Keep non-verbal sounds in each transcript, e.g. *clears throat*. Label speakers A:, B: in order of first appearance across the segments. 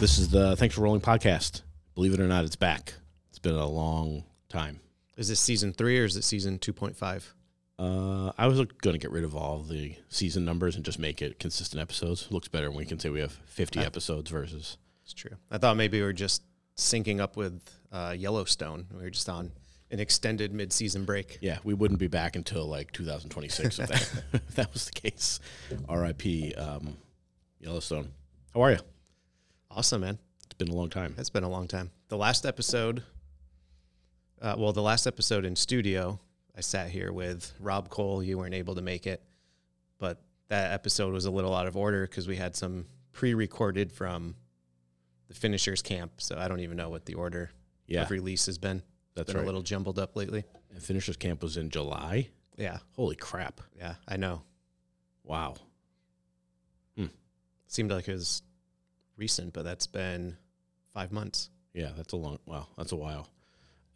A: This is the Thanks for Rolling podcast. Believe it or not, it's back. It's been a long time.
B: Is this season three or is it season 2.5?
A: Uh, I was going to get rid of all the season numbers and just make it consistent episodes. Looks better when we can say we have 50 episodes versus.
B: It's true. I thought maybe we were just syncing up with uh, Yellowstone. We were just on an extended mid-season break.
A: Yeah, we wouldn't be back until like 2026 if, that, *laughs* if that was the case. RIP um, Yellowstone. How are you?
B: Awesome, man.
A: It's been a long time.
B: It's been a long time. The last episode, uh, well, the last episode in studio, I sat here with Rob Cole. You weren't able to make it, but that episode was a little out of order because we had some pre-recorded from the finishers camp. So I don't even know what the order
A: Yeah,
B: of release has been.
A: that's
B: been
A: right.
B: a little jumbled up lately.
A: and Finishers Camp was in July.
B: Yeah,
A: Holy crap.
B: yeah, I know.
A: Wow. Hmm.
B: Seemed like it was recent, but that's been five months.
A: Yeah, that's a long. Wow, that's a while.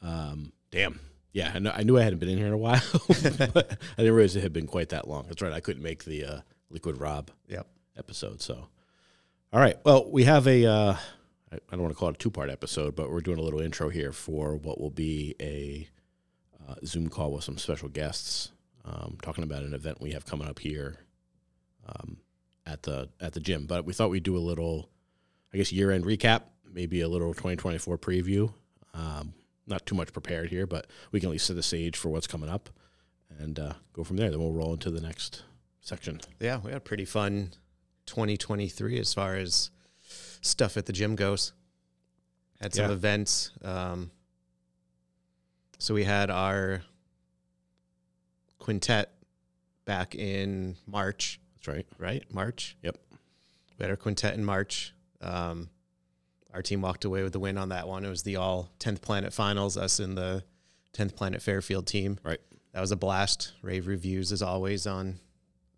A: Um, damn. Yeah, I, know, I knew I hadn't been in here in a *laughs* while, but I didn't realize it had been quite that long. That's right. I couldn't make the uh, Liquid Rob
B: Yep.
A: episode. So, all right. Well, we have a. Uh, I, I don't want to call it a two-part episode, but we're doing a little intro here for what will be a uh, Zoom call with some special guests, um, talking about an event we have coming up here um, at the at the gym. But we thought we'd do a little, I guess, year-end recap, maybe a little 2024 preview. Um, not too much prepared here, but we can at least set the stage for what's coming up and uh, go from there. Then we'll roll into the next section.
B: Yeah, we had a pretty fun 2023 as far as stuff at the gym goes. Had some
A: Yeah.
B: events. Um, so we had our quintet back in March,
A: That's right.
B: right? March.
A: Yep.
B: We had our quintet in March. Um, our team walked away with the win on that one. It was the all 10th Planet Finals, us and the 10th Planet Fairfield team.
A: Right.
B: That was a blast. Rave reviews, as always, on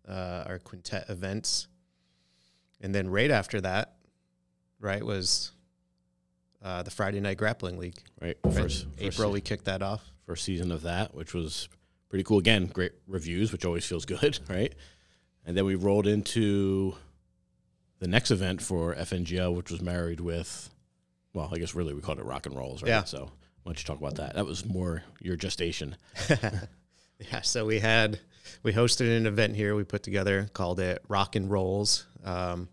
B: uh, our quintet events. And then right after that, right, was uh, the Friday Night Grappling League.
A: Right.
B: Right?
A: First,
B: April,
A: first,
B: we kicked that off.
A: first season of that, which was pretty cool. Again, great reviews, which always feels good, *laughs* right? And then we rolled into the next event for FNGL, which was married with, well, I guess really we called it rock and rolls, right?
B: Yeah.
A: So why don't you talk about that? That was more your gestation. *laughs*
B: Yeah, so we had we hosted an event here. We put together called it Rock and Rolls, um,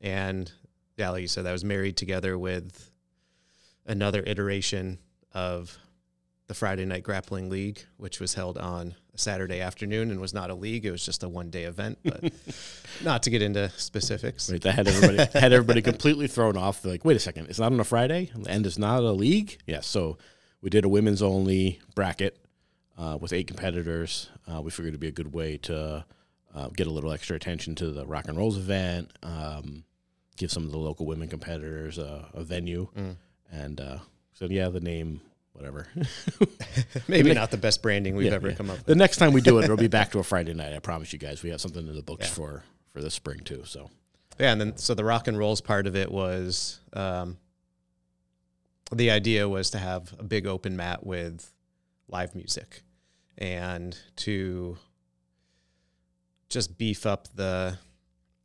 B: and yeah, like you said, that was married together with another iteration of the Friday Night Grappling League, which was held on a Saturday afternoon and was not a league; it was just a one day event. But *laughs* not to get into specifics.
A: Right, that had everybody *laughs* had everybody completely thrown off. They're like, wait a second, it's not on a Friday, and it's not a league. Yeah, so we did a women's only bracket uh, with eight competitors. Uh, we figured it'd be a good way to uh, get a little extra attention to the rock and rolls event, um, give some of the local women competitors a, a venue,
B: Mm.
A: and uh, so yeah, the name whatever. *laughs*
B: Maybe not the best branding we've
A: Yeah,
B: ever
A: yeah.
B: come up with.
A: the next time we do it, it'll be *laughs* back to a Friday night. I promise you guys. We have something in the books
B: Yeah.
A: for for this spring too. So
B: Yeah, and then so the rock and rolls part of it was um, the idea was to have a big open mat with live music and to just beef up the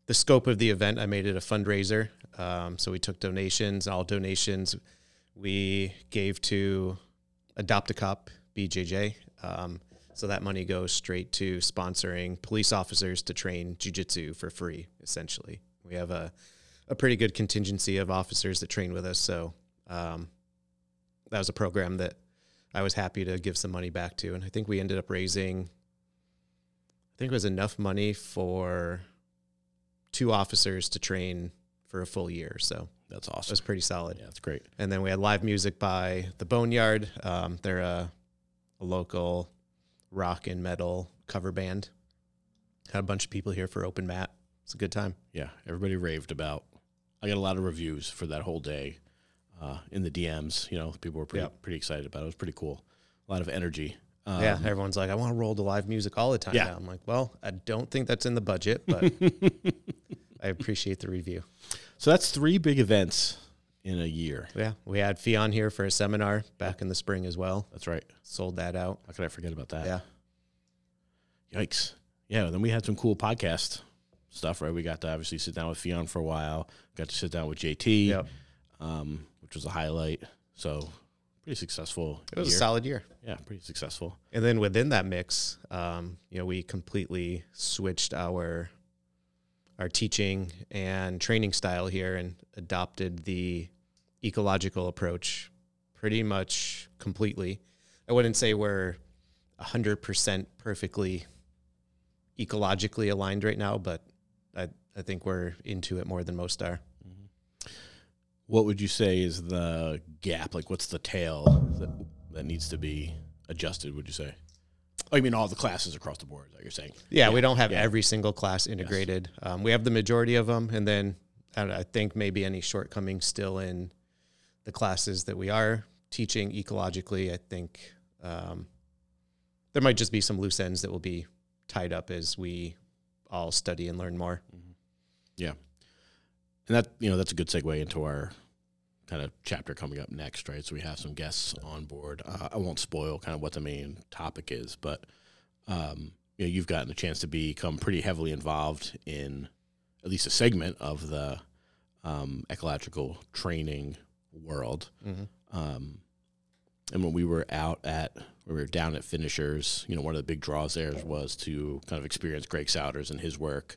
B: the scope of the event. I made it a fundraiser, um, so we took donations. All donations we gave to Adopt a Cop BJJ. Um, so that money goes straight to sponsoring police officers to train jujitsu for free, essentially. We have a, a pretty good contingency of officers that train with us. So um, that was a program that I was happy to give some money back to. And I think we ended up raising, I think it was enough money for two officers to train for a full year. So
A: that's awesome.
B: it was pretty solid.
A: Yeah, that's great.
B: And then we had live music by the Boneyard. Um, they're a, a local rock and metal cover band. Had a bunch of people here for open mat. It's a good time.
A: Yeah, everybody raved about. I got a lot of reviews for that whole day uh, in the DMs. You know, people were pretty
B: Yeah.
A: pretty excited about it. It was pretty cool. A lot of energy. Um,
B: yeah, everyone's like, I want to roll to live music all the time
A: Yeah.
B: now. I'm like, well, I don't think that's in the budget, but *laughs* I appreciate the review.
A: So that's three big events in a year.
B: Yeah, we had Fion here for a seminar back in the spring as well.
A: That's right.
B: Sold that out.
A: How could I forget about that?
B: Yeah.
A: Yikes. Yeah. Then we had some cool podcast stuff, right? We got to obviously sit down with Fion for a while. Got to sit down with JT.
B: Yep.
A: um, which was a highlight. So pretty successful.
B: It was
A: year.
B: a solid year.
A: Yeah, pretty successful.
B: And then within that mix, um, you know, we completely switched our our teaching and training style here and adopted the ecological approach pretty much completely. I wouldn't say we're 100% perfectly ecologically aligned right now, but I, I think we're into it more than most are. Mm-hmm.
A: What would you say is the gap? Like, what's the tail that, that needs to be adjusted? Would you say? Oh, you mean all the classes across the board? That you're saying?
B: Yeah, we don't have
A: yeah.
B: every single class integrated. Um, we have the majority of them, and then I, I think maybe any shortcomings still in the classes that we are teaching ecologically. I think um, there might just be some loose ends that will be tied up as we all study and learn more.
A: Yeah, and that you know that's a good segue into our kind of chapter coming up next, right? So we have some guests on board. Uh, I won't spoil kind of what the main topic is, but um, you know you've gotten a chance to become pretty heavily involved in at least a segment of the um, ecological training world. Um, and when we were out at, when we were down at Finishers, you know, one of the big draws there was to kind of experience Greg Souders and his work,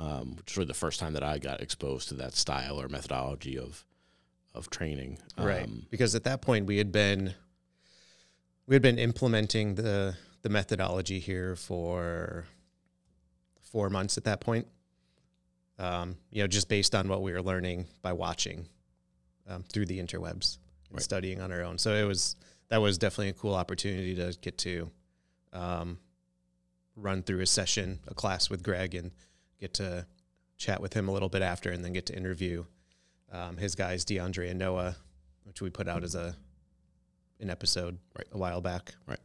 A: um, which was really the first time that I got exposed to that style or methodology of of training.
B: right
A: Um,
B: because at that point we had been we had been implementing the the methodology here for four months at that point um, you know just based on what we were learning by watching um, through the interwebs and
A: Right.
B: studying on our own so it was that was definitely a cool opportunity to get to um, run through a session a class with greg and get to chat with him a little bit after and then get to interview um, his guys DeAndre and Noah, which we put out as a an episode
A: Right.
B: a while back. Right.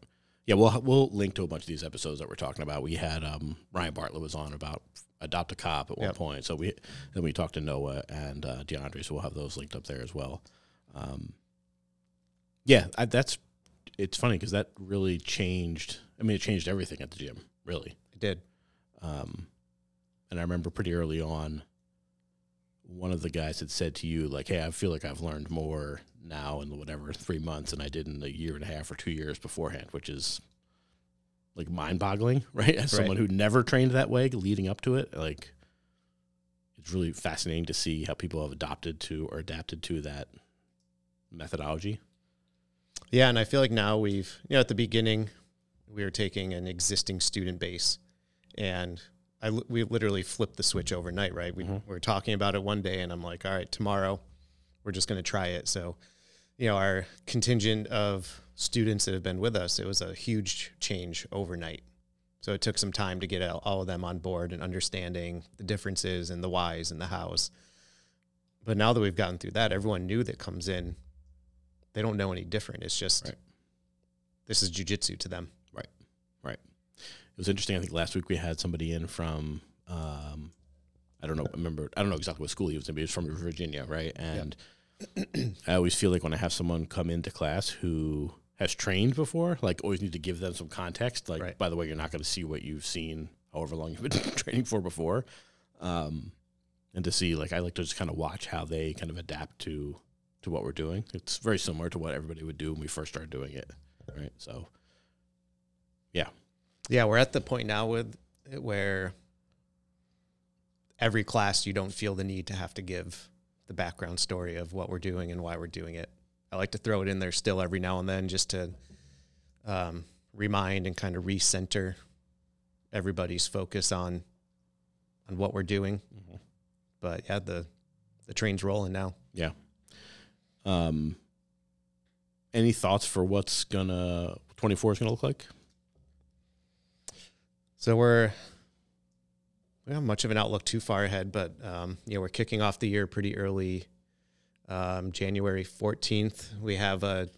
A: Yeah, we'll we'll link to a bunch of these episodes that we're talking about. We had um, Ryan Bartlett was on about adopt a cop at one
B: Yep.
A: point. So we then we talked to Noah and uh, DeAndre, so we'll have those linked up there as well. Um, yeah, I, that's it's funny because that really changed. I mean, it changed everything at the gym, really.
B: It did.
A: Um, and I remember pretty early on, one of the guys had said to you, like, "Hey, I feel like I've learned more now in whatever three months than I did in a year and a half or two years beforehand," which is like mind-boggling, *laughs* right? As
B: Right.
A: someone who never trained that way, leading up to it, like, it's really fascinating to see how people have adopted to or adapted to that methodology.
B: Yeah, and I feel like now we've you know at the beginning we were taking an existing student base, and I we literally flipped the switch overnight. Right, we,
A: Mhm.
B: we were talking about it one day, and I'm like, all right, tomorrow we're just going to try it. So, you know, our contingent of students that have been with us, it was a huge change overnight. So it took some time to get all of them on board and understanding the differences and the whys and the hows. But now that we've gotten through that, everyone new that comes in, they don't know any different. It's just
A: Right.
B: this is jujitsu to them.
A: It was interesting. I think last week we had somebody in from um, I don't know. I remember I don't know exactly what school he was in, but he was from Virginia, right? And I always feel like when I have someone come into class who has trained before, like always need to give them some context. Like,
B: Right.
A: by the way, you're not going to see what you've seen however long you've been *laughs* training for before. Um, and to see, like, I like to just kind of watch how they kind of adapt to to what we're doing. It's very similar to what everybody would do when we first started doing it, right? So,
B: Yeah, we're at the point now with where every class you don't feel the need to have to give the background story of what we're doing and why we're doing it. I like to throw it in there still every now and then just to um, remind and kind of recenter everybody's focus on on what we're doing. But yeah, the the train's rolling now. Yeah.
A: Um, any thoughts for what's gonna 24 is gonna look like?
B: So we're we don't have much of an outlook too far ahead, but um, you know we're kicking off the year pretty early. Um, January fourteenth, we have a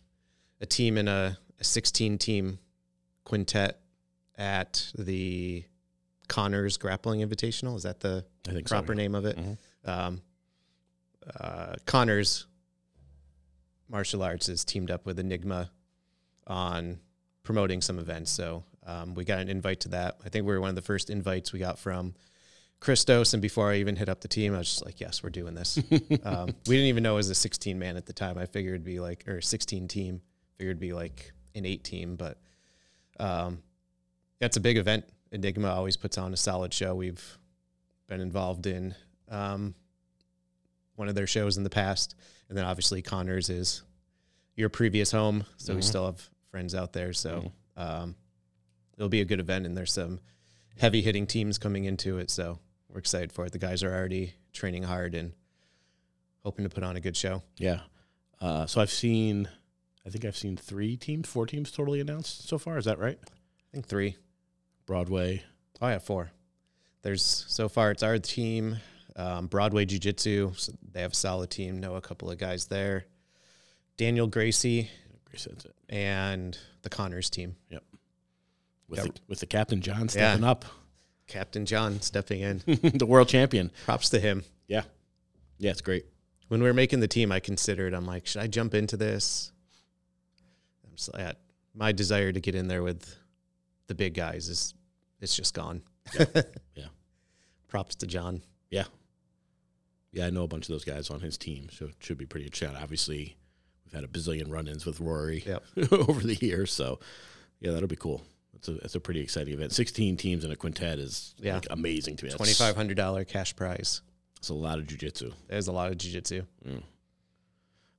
B: a team in a, a sixteen team quintet at the Connors Grappling Invitational. Is that the proper
A: so.
B: name of it?
A: Mhm.
B: Um, uh, Connors Martial Arts is teamed up with Enigma on promoting some events. So um, we got an invite to that. I think we were one of the first invites we got from Christos, and before I even hit up the team, I was just like, yes, we're doing this. *laughs* um, we didn't even know it was a 16 man at the time. I figured it'd be like, or 16 team, figured it'd be like an eight team, but um, that's a big event. Enigma always puts on a solid show. We've been involved in um, one of their shows in the past, and then obviously Connors is your previous home, so we
A: Mhm.
B: still have friends out there. So um, it'll be a good event, and there's some heavy hitting teams coming into it. So we're excited for it. The guys are already training hard and hoping to put on a good show.
A: Yeah. Uh, so I've seen, I think I've seen three teams, four teams totally announced so far. Is that right?
B: I think three.
A: Broadway.
B: Oh yeah, four. There's so far it's our team, um, Broadway Jiu Jitsu. So they have a solid team. Know a couple of guys there. Daniel Gracie
A: it.
B: and the Connors team.
A: With,
B: Yeah.
A: the, with the captain John stepping up,
B: Captain John stepping in. *laughs*
A: the world champion.
B: Props to him.
A: Yeah, Yeah, it's great.
B: When we were making the team, I considered. I'm like, should I jump into this? I'm just like, my desire to get in there with the big guys is it's just gone. *laughs*
A: Yeah.
B: Props to John.
A: Yeah, Yeah, I know a bunch of those guys on his team, so it should be pretty exciting. Obviously, we've had a bazillion run-ins with Rory
B: Yep. *laughs*
A: over the years, so yeah, that'll be cool. It's a it's a pretty exciting event. Sixteen teams in a quintet is
B: Yeah.
A: like amazing to me.
B: Twenty five hundred dollar cash prize.
A: It's a lot of jujitsu.
B: There's a lot of jiu-jitsu.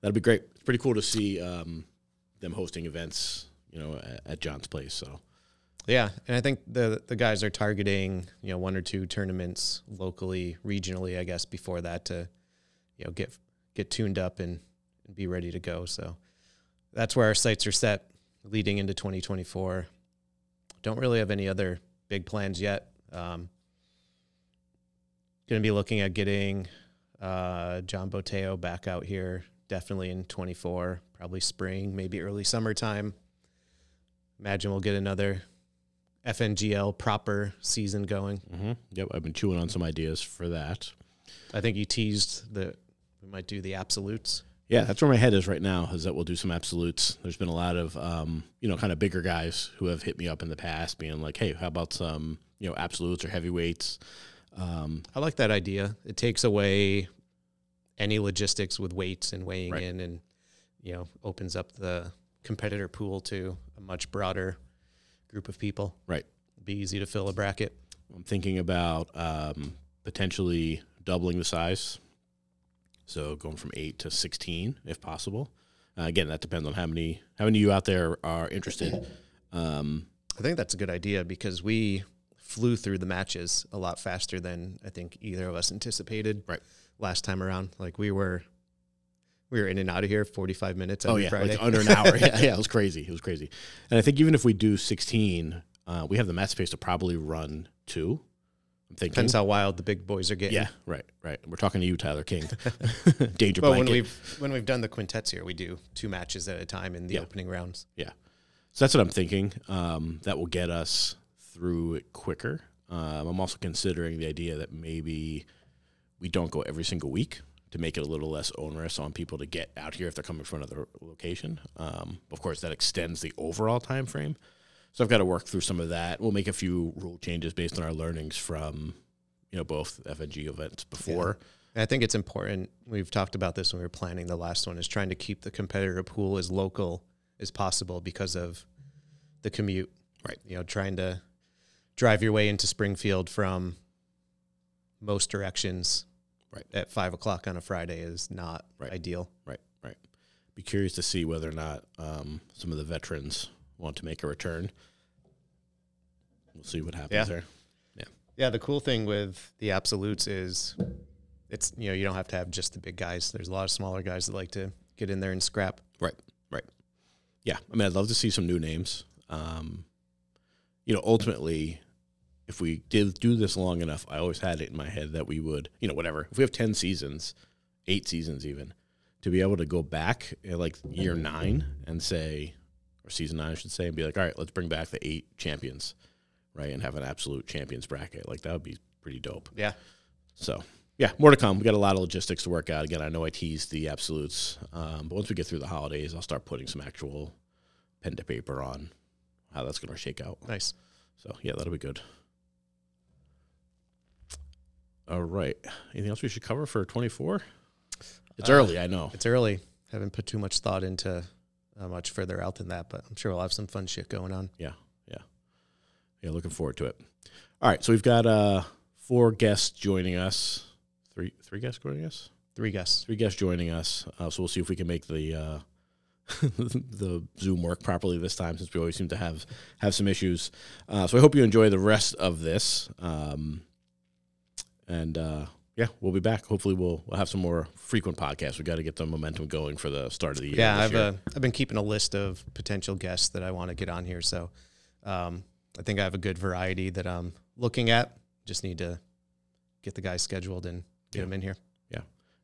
A: That'll be great. It's pretty cool to see um, them hosting events, you know, at, at John's place. So
B: Yeah, and I think the the guys are targeting you know one or two tournaments locally, regionally, I guess, before that to you know get get tuned up and, and be ready to go. So that's where our sights are set leading into 2024. Don't really have any other big plans yet. Um, going to be looking at getting uh, John Boteo back out here definitely in 24, probably spring, maybe early summertime. Imagine we'll get another FNGL proper season going.
A: mm-hmm. yep, I've been chewing on some ideas for that.
B: I think you teased that we might do the absolutes.
A: Yeah, that's where my head is right now. Is that we'll do some absolutes. There's been a lot of um, you know kind of bigger guys who have hit me up in the past, being like, "Hey, how about some you know absolutes or heavyweights?" Um,
B: I like that idea. It takes away any logistics with weights and weighing
A: Right.
B: in and you know, opens up the competitor pool to a much broader group of people.
A: Right.
B: It'd Be easy to fill a bracket.
A: I'm thinking about um, potentially doubling the size, so going from eight to sixteen if possible. Uh, again, that depends on how many how many of you out there are interested. Um,
B: I think that's a good idea because we flew through the matches a lot faster than I think either of us anticipated.
A: Right.
B: Last time around, like we were, we were in and out of here 45 minutes
A: oh yeah,
B: Friday.
A: like under an hour. *laughs* yeah, yeah, it was crazy. It was crazy. And I think even if we do sixteen, uh, we have the mat space to probably run two. I'm thinking.
B: Depends how wild the big boys are getting.
A: yeah, right, right. We're talking to you, Tyler King. *laughs* *laughs* Danger
B: But
A: blanket.
B: when we've when we've done the quintets here, we do two matches at a time in the
A: Yeah.
B: opening rounds.
A: Yeah, so that's what I'm thinking. Um, that will get us through it quicker. Um, I'm also considering the idea that maybe we don't go every single week to make it a little less onerous on people to get out here if they're coming from another location. Um, of course, that extends the overall time frame. So I've got to work through some of that. We'll make a few rule changes based on our learnings from, you know, both FNG events before.
B: And I think it's important. We've talked about this when we were planning the last one. Is trying to keep the competitor pool as local as possible because of the commute.
A: Right.
B: You know, trying to drive your way into Springfield from most directions.
A: Right.
B: At five o'clock on a Friday is not
A: Right.
B: ideal.
A: Right, right. Be curious to see whether or not um, some of the veterans want to make a return. We'll see what happens
B: Yeah.
A: there.
B: Yeah, Yeah. the cool thing with the absolutes is it's you know you don't have to have just the big guys. There's a lot of smaller guys that like to get in there and scrap. Right. Right.
A: Yeah, I mean, I'd love to see some new names. Um, you know, ultimately, if we did do this long enough, I always had it in my head that we would, you know, whatever. If we have ten seasons, eight seasons even, to be able to go back at like year nine and say, or season nine, I should say, and be like, all right, let's bring back the eight champions, right, and have an absolute champions bracket. Like that would be pretty dope.
B: Yeah.
A: So yeah, more to come. We got a lot of logistics to work out. Again, I know I teased the absolutes, um, but once we get through the holidays, I'll start putting some actual pen to paper on how that's going to shake out.
B: Nice.
A: So yeah, that'll be good. All right. Anything else we should cover for 24? It's uh, early, I know.
B: It's early. Haven't put too much thought into uh, much further out than that, but I'm sure we'll have some fun shit going on.
A: Yeah, yeah, yeah. Looking forward to it. All right, so we've got uh, four guests joining us. Three, three guests joining us.
B: Three guests.
A: Three guests joining us. Uh, so we'll see if we can make the uh, *laughs* the Zoom work properly this time, since we always seem to have have some issues. Uh, so I hope you enjoy the rest of this. Um, and uh, yeah, we'll be back. Hopefully, we'll we'll have some more frequent podcasts. We got to get the momentum going for the start of the year.
B: Yeah, I've uh, I've been keeping a list of potential guests that I want to get on here. So um, I think I have a good variety that I'm looking at. Just need to get the guys scheduled and get yeah. them in here.
A: Yeah.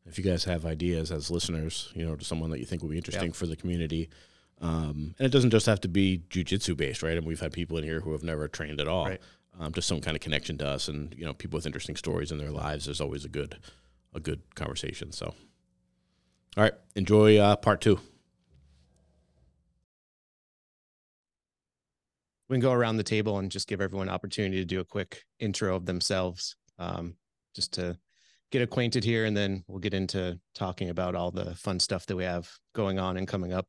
A: If you guys have ideas as listeners, you know, to someone that you think would be interesting yeah. for the community. Um, and it doesn't just have to be jujitsu based, right? I and mean, we've had people in here who have never trained at all. Right um, just some kind of connection to us, and you know, people with interesting stories in their lives. There's always a good, a good conversation. So, all right, enjoy uh, part two.
B: We can go around the table and just give everyone opportunity to do a quick intro of themselves, um, just to get acquainted here, and then we'll get into talking about all the fun stuff that we have going on and coming up.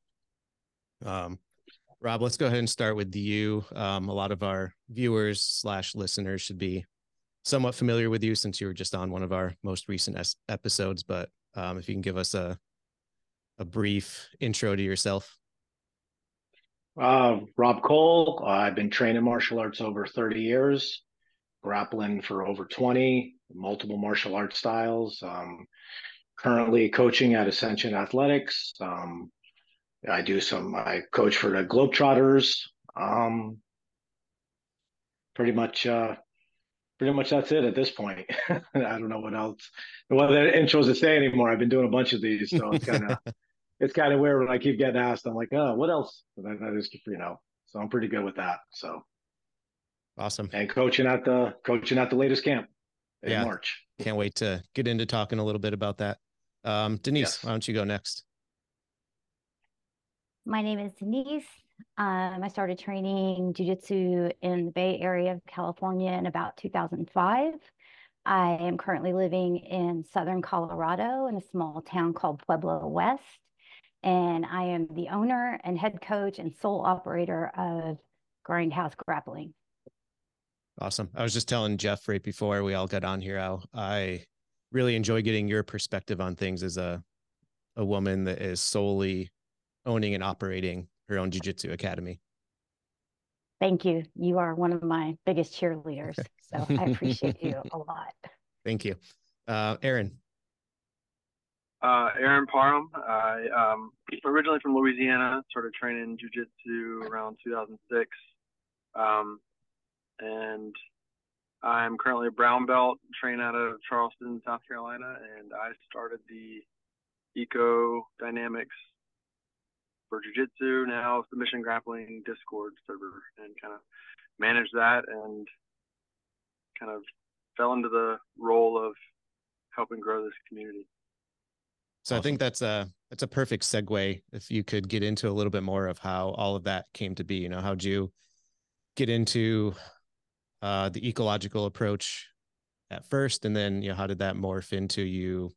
B: Um, Rob, let's go ahead and start with you. Um, a lot of our viewers slash listeners should be somewhat familiar with you since you were just on one of our most recent es- episodes. But um, if you can give us a a brief intro to yourself.
C: Uh, Rob Cole. Uh, I've been training martial arts over 30 years, grappling for over 20, multiple martial arts styles. Um, currently coaching at Ascension Athletics. Um, I do some. I coach for the Globetrotters. Um, pretty much. Uh, pretty much that's it at this point. *laughs* I don't know what else. What the intros to say anymore. I've been doing a bunch of these, so it's kind of *laughs* it's kind of weird when I keep getting asked. I'm like, oh, what else? That, is, you know. So I'm pretty good with that. So
B: awesome.
C: And coaching at the coaching at the latest camp in yeah. March.
B: Can't wait to get into talking a little bit about that. Um, Denise, yes. why don't you go next?
D: My name is Denise. Um, I started training jujitsu in the Bay Area of California in about 2005. I am currently living in Southern Colorado in a small town called Pueblo West. And I am the owner and head coach and sole operator of Grindhouse Grappling.
B: Awesome. I was just telling Jeff right before we all got on here how I really enjoy getting your perspective on things as a a woman that is solely owning and operating her own jiu-jitsu academy
D: thank you you are one of my biggest cheerleaders *laughs* so i appreciate you a lot
B: thank you uh, aaron
E: uh, Aaron Parham. I um, originally from Louisiana. Started training jiu-jitsu around 2006, um, and I'm currently a brown belt. Train out of Charleston, South Carolina, and I started the Eco Dynamics for jiu-jitsu now submission grappling discord server and kind of manage that and kind of fell into the role of helping grow this community.
B: So i think that's a that's a perfect segue if you could get into a little bit more of how all of that came to be. You know how'd you get into uh, the ecological approach at first? And then you know how did that morph into you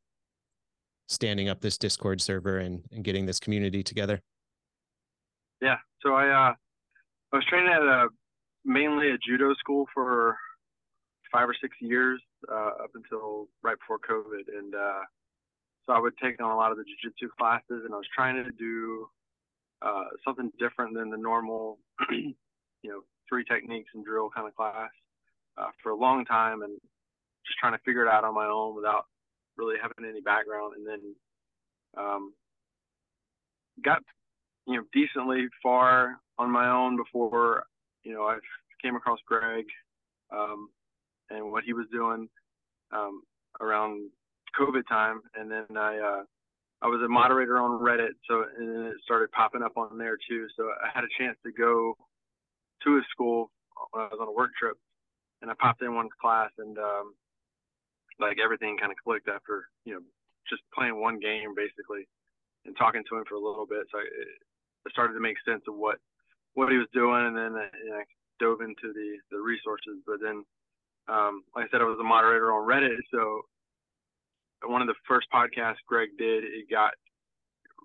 B: standing up this discord server and, and getting this community together
E: yeah. So I uh, I was training at a mainly a judo school for five or six years uh, up until right before COVID, and uh, so I would take on a lot of the jujitsu classes, and I was trying to do uh, something different than the normal, *clears throat* you know, three techniques and drill kind of class uh, for a long time, and just trying to figure it out on my own without really having any background, and then um, got you know decently far on my own before you know I came across Greg um, and what he was doing um, around COVID time, and then I uh, I was a moderator on Reddit, so and it started popping up on there too. So I had a chance to go to a school when I was on a work trip, and I popped in one class, and um, like everything kind of clicked after you know just playing one game basically and talking to him for a little bit. So it, it started to make sense of what what he was doing, and then you I dove into the the resources. But then um, like I said, I was a moderator on Reddit. So one of the first podcasts Greg did, it got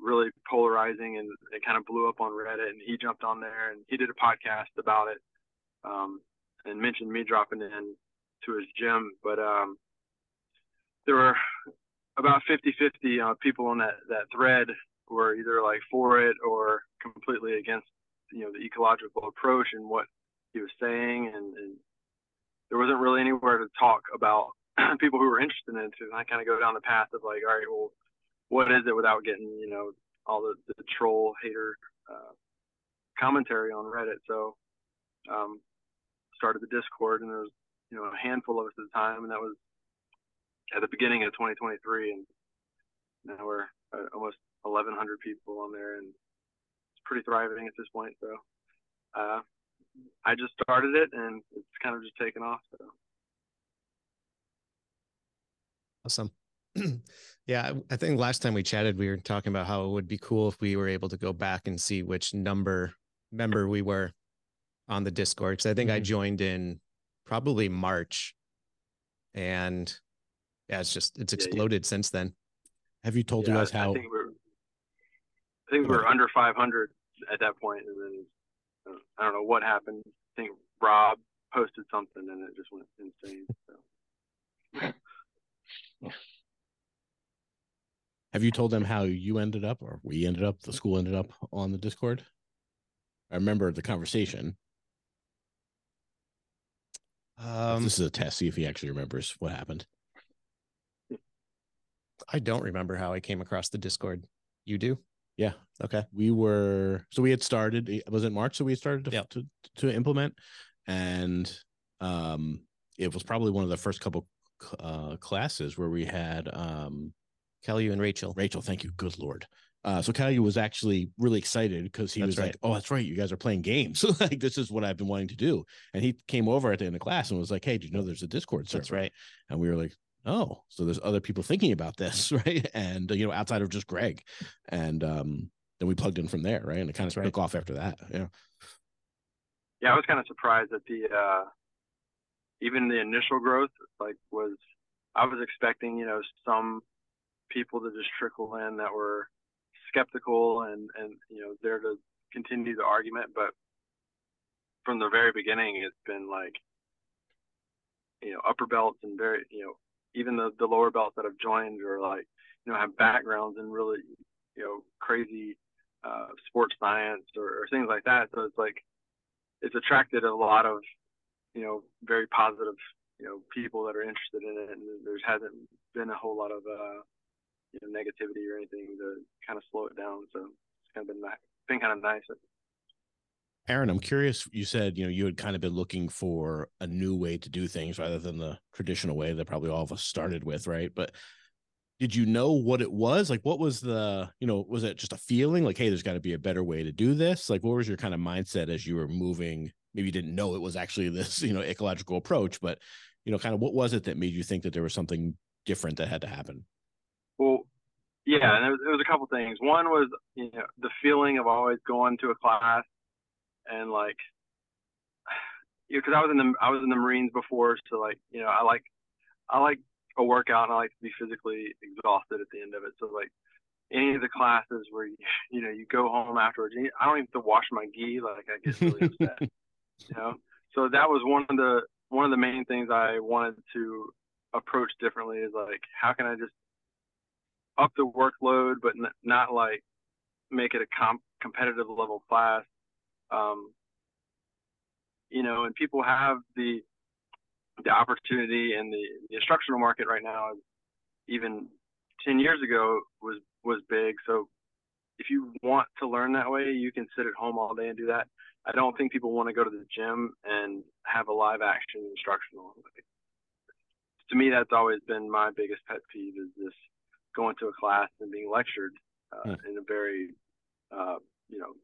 E: really polarizing and it kind of blew up on Reddit. And he jumped on there and he did a podcast about it um, and mentioned me dropping in to his gym. But um, there were about 50 50 uh, people on that, that thread were either like for it or completely against you know the ecological approach and what he was saying and, and there wasn't really anywhere to talk about *clears throat* people who were interested in it. And I kind of go down the path of like, all right, well, what is it without getting, you know, all the, the troll hater uh, commentary on Reddit. So um, started the Discord, and there was, you know, a handful of us at the time, and that was at the beginning of 2023, and now we're uh, almost 1,100 people on there, and it's pretty thriving at this point. So uh, I just started it, and it's kind of just taken off. So.
B: Awesome. *clears throat* yeah, I think last time we chatted, we were talking about how it would be cool if we were able to go back and see which number member we were on the Discord. Because I think mm-hmm. I joined in probably March, and yeah, it's just it's exploded yeah, yeah. since then.
A: Have you told yeah, you guys how?
E: I think we're, I think we are under 500 at that point, and then uh, I don't know what happened. I think Rob posted something, and it just went insane. So. *laughs*
A: Have you told them how you ended up, or we ended up, the school ended up on the Discord? I remember the conversation. Um, this is a test. See if he actually remembers what happened.
B: I don't remember how I came across the Discord. You do?
A: Yeah.
B: Okay.
A: We were so we had started. It was it March? So we started to yep. to, to implement, and um, it was probably one of the first couple uh, classes where we had um,
B: Kelly and Rachel.
A: Rachel, thank you. Good lord. Uh, so Kelly was actually really excited because he that's was right. like, "Oh, that's right, you guys are playing games. *laughs* like this is what I've been wanting to do." And he came over at the end of class and was like, "Hey, did you know there's a Discord server?"
B: That's right.
A: And we were like, "Oh, so there's other people thinking about this, *laughs* right?" And you know, outside of just Greg, and um, then we plugged in from there, right? And it kind of took off after that. Yeah.
E: Yeah, I was kind of surprised that the uh, even the initial growth like was I was expecting, you know, some people to just trickle in that were skeptical and and you know there to continue the argument, but from the very beginning, it's been like you know upper belts and very you know even the the lower belts that have joined or like you know have backgrounds in really you know crazy uh, sports science or, or things like that. So it's like it's attracted a lot of you know, very positive, you know, people that are interested in it, and there hasn't been a whole lot of, uh, you know, negativity or anything to kind of slow it down. So it's kind of been been kind of nice.
A: Aaron, I'm curious. You said you know you had kind of been looking for a new way to do things rather than the traditional way that probably all of us started with, right? But did you know what it was? Like, what was the you know was it just a feeling like, hey, there's got to be a better way to do this? Like, what was your kind of mindset as you were moving maybe you didn't know it was actually this *laughs* you know ecological approach but you know kind of what was it that made you think that there was something different that had to happen
E: well yeah and there was, there was a couple things one was you know the feeling of always going to a class and like *sighs* you know because i was in the i was in the marines before so like you know i like i like a workout and i like to be physically exhausted at the end of it. So like any of the classes where you, *laughs* you know you go home afterwards i don't even have to wash my gi like i get really *laughs* upset you know? So that was one of the one of the main things i wanted to approach differently is like how can i just up the workload but n- not like make it a comp- competitive level class um, you know and people have the the opportunity and the, the instructional market right now even 10 years ago was was big so if you want to learn that way you can sit at home all day and do that I don't think people want to go to the gym and have a live action instructional. Like, to me, that's always been my biggest pet peeve is this going to a class and being lectured uh, hmm. in a very, uh, you know,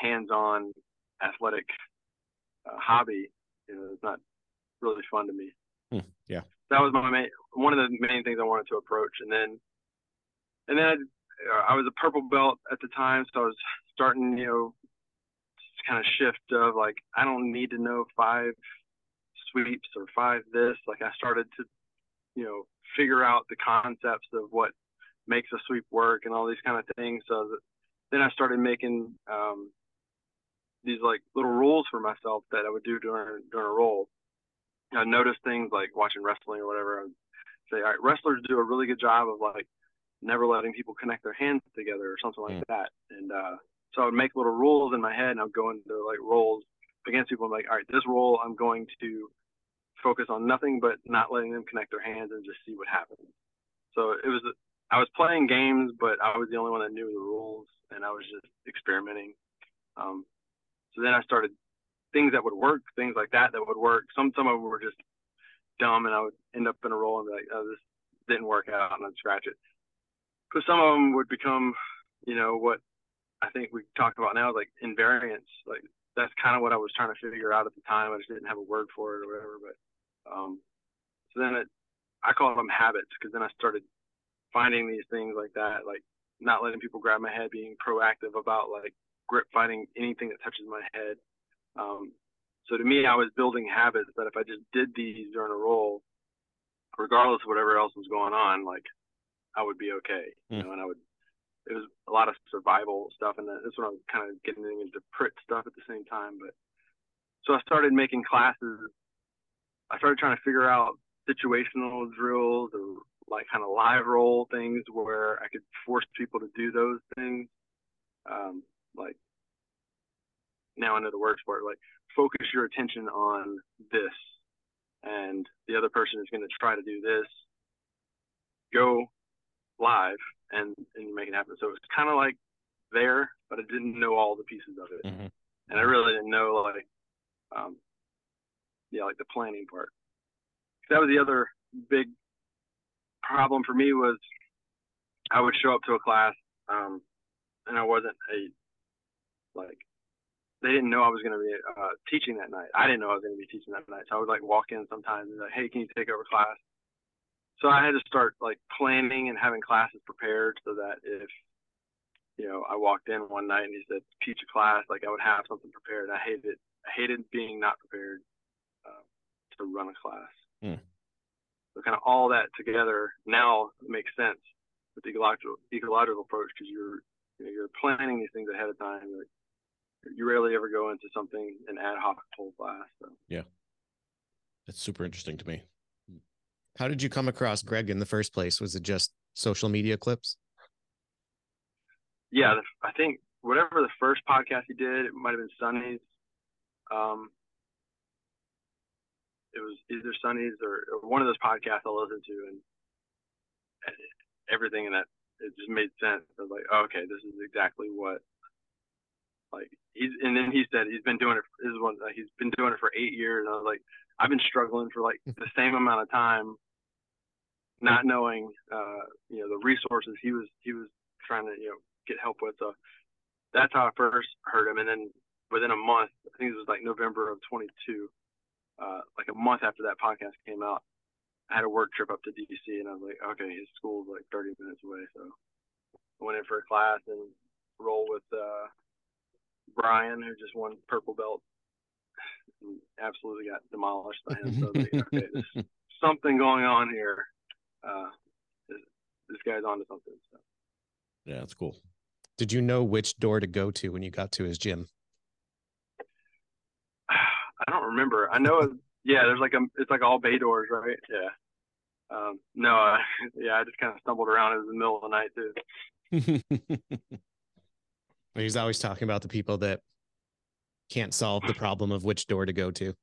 E: hands-on athletic uh, hobby. You know, it's not really fun to me.
A: Hmm. Yeah,
E: that was my main, one of the main things I wanted to approach, and then, and then I, I was a purple belt at the time, so I was starting, you know, kind of shift of like I don't need to know five sweeps or five this. Like I started to, you know, figure out the concepts of what makes a sweep work and all these kind of things. So that, then I started making um, these like little rules for myself that I would do during during a roll. I noticed things like watching wrestling or whatever. I'd say, all right, wrestlers do a really good job of like never letting people connect their hands together or something like mm. that. And uh, so I would make little rules in my head and I would go into like rolls against people. I'm like, all right, this roll I'm going to focus on nothing but not letting them connect their hands and just see what happens. So it was I was playing games, but I was the only one that knew the rules, and I was just experimenting. Um, so then I started things that would work, things like that that would work. Some some of them were just dumb, and I would end up in a roll and be like, "Oh, this didn't work out," and I'd scratch it. Because some of them would become, you know, what I think we talk about now, is like invariants. Like that's kind of what I was trying to figure out at the time. I just didn't have a word for it or whatever. But um, so then it, I call them habits because then I started finding these things like that, like not letting people grab my head, being proactive about like grip fighting anything that touches my head. Um, so to me, I was building habits that if I just did these during a roll, regardless of whatever else was going on, like I would be okay, mm. you hmm. know, and I would. It was a lot of survival stuff, and that's when I was kind of getting into Priit stuff at the same time. But so I started making classes. I started trying to figure out situational drills or like kind of live roll things where I could force people to do those things. Um, like now I know the words for it. Like focus your attention on this, and the other person is going to try to do this. Go live and and make it happen. So it's kind of like there, but I didn't know all the pieces of it, mm-hmm. and I really didn't know like, um, yeah, like the planning part. That was the other big problem for me was I would show up to a class um, and I wasn't a like they didn't know I was going to be uh, teaching that night. I didn't know I was going to be teaching that night, so I would like walk in sometimes and be like, "Hey, can you take over class?" So I had to start like planning and having classes prepared so that if you know I walked in one night and he said teach a class, like I would have something prepared. I hated I hated being not prepared uh, to run a class. Hmm. So kind of all that together now makes sense with the ecological, ecological approach because you're you know, you're planning these things ahead of time. Like, you rarely ever go into something an ad hoc whole class. So.
A: Yeah, that's super interesting to me.
B: How did you come across Greg in the first place? Was it just social media clips?
E: Yeah, I think whatever the first podcast he did, it might have been Sunny's. Um, it was either Sunny's or, or one of those podcasts I listened to, and everything in that it just made sense. I was like, oh, okay, this is exactly what. Like he's, and then he said he's been doing it. One. He's been doing it for eight years. And I was like, I've been struggling for like the same amount of time, not knowing, uh, you know, the resources he was he was trying to you know get help with. So that's how I first heard him. And then within a month, I think it was like November of 22 uh, like a month after that podcast came out, I had a work trip up to DC, and I was like, okay, his school's like 30 minutes away, so I went in for a class and roll with uh, Brian, who just won purple belt, and absolutely got demolished by him. So *laughs* like, okay, there's something going on here. Uh, this, this guy's onto something. So.
A: Yeah, that's cool.
B: Did you know which door to go to when you got to his gym? *sighs*
E: I don't remember. I know, yeah, there's like a, it's like all bay doors, right? Yeah. Um, no, uh, *laughs* yeah, I just kind of stumbled around. It was the middle of the night too. *laughs*
B: He's always talking about the people that can't solve the problem of which door to go to.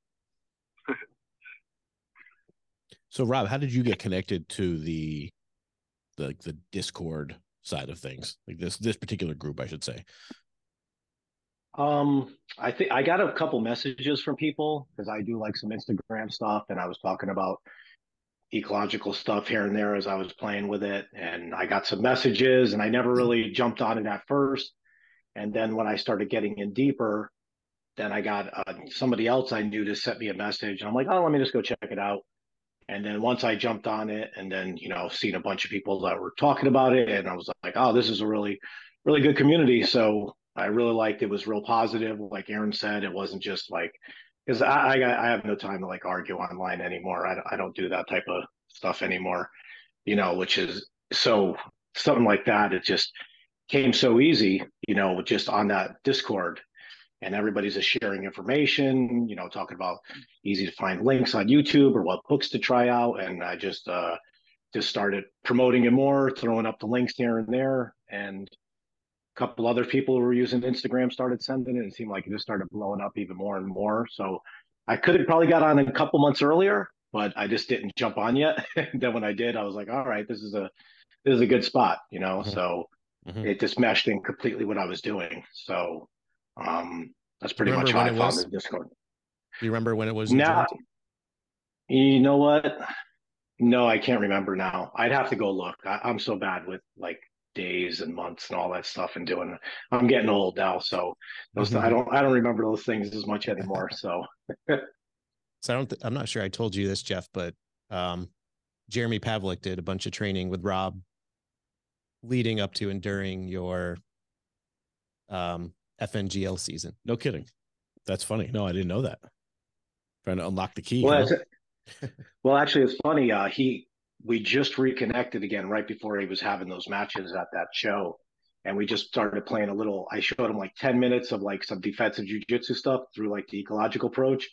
A: so, Rob, how did you get connected to the the the Discord side of things, like this this particular group, I should say?
C: Um, I think I got a couple messages from people because I do like some Instagram stuff, and I was talking about ecological stuff here and there as I was playing with it, and I got some messages, and I never really jumped on it at first, and then when I started getting in deeper, then I got uh, somebody else I knew to sent me a message, and I'm like, oh, let me just go check it out. And then once I jumped on it, and then you know, seen a bunch of people that were talking about it, and I was like, oh, this is a really, really good community. So I really liked it was real positive. Like Aaron said, it wasn't just like because I, I I have no time to like argue online anymore. I I don't do that type of stuff anymore. You know, which is so something like that. It just came so easy. You know, just on that Discord, and everybody's just sharing information. You know, talking about easy to find links on YouTube or what books to try out, and I just uh just started promoting it more, throwing up the links here and there, and a couple other people who were using Instagram started sending it. And it seemed like it just started blowing up even more and more. So I could have probably got on a couple months earlier, but I just didn't jump on yet. *laughs* then when I did, I was like, all right, this is a this is a good spot, you know. Mm-hmm. So mm-hmm. it just meshed in completely what I was doing. So um that's pretty much how I found was? the Discord.
B: Do you remember when it was?
C: Now, you know what? No, I can't remember now. I'd have to go look. I, I'm so bad with like days and months and all that stuff and doing I'm getting old now so those mm-hmm. I don't I don't remember those things as much anymore so *laughs*
B: so I don't th- I'm not sure I told you this Jeff but um Jeremy Pavlik did a bunch of training with Rob leading up to and during your um FNGL season
A: no kidding that's funny no I didn't know that trying to unlock the key
C: well, well actually it's funny uh he we just reconnected again right before he was having those matches at that show. And we just started playing a little. I showed him like 10 minutes of like some defensive jujitsu stuff through like the ecological approach.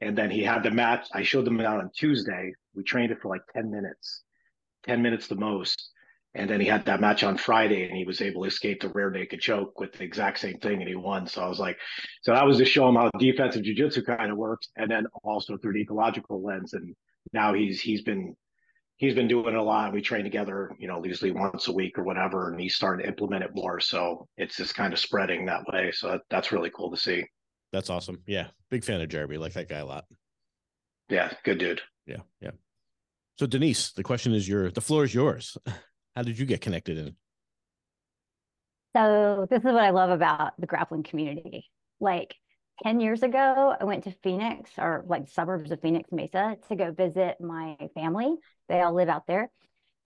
C: And then he had the match. I showed them out on Tuesday. We trained it for like 10 minutes, 10 minutes the most. And then he had that match on Friday and he was able to escape the rear naked choke with the exact same thing and he won. So I was like, so that was to show him how defensive jujitsu kind of works. And then also through the ecological lens. And now he's he's been he's been doing it a lot. We train together, you know, usually once a week or whatever, and he's starting to implement it more. So it's just kind of spreading that way. So that, that's really cool to see.
A: That's awesome. Yeah, big fan of Jeremy. Like that guy a lot.
C: Yeah, good dude.
A: Yeah, yeah. So Denise, the question is your the floor is yours. *laughs* How did you get connected in?
D: So this is what I love about the grappling community. Like 10 years ago, I went to Phoenix or like suburbs of Phoenix Mesa to go visit my family. They all live out there.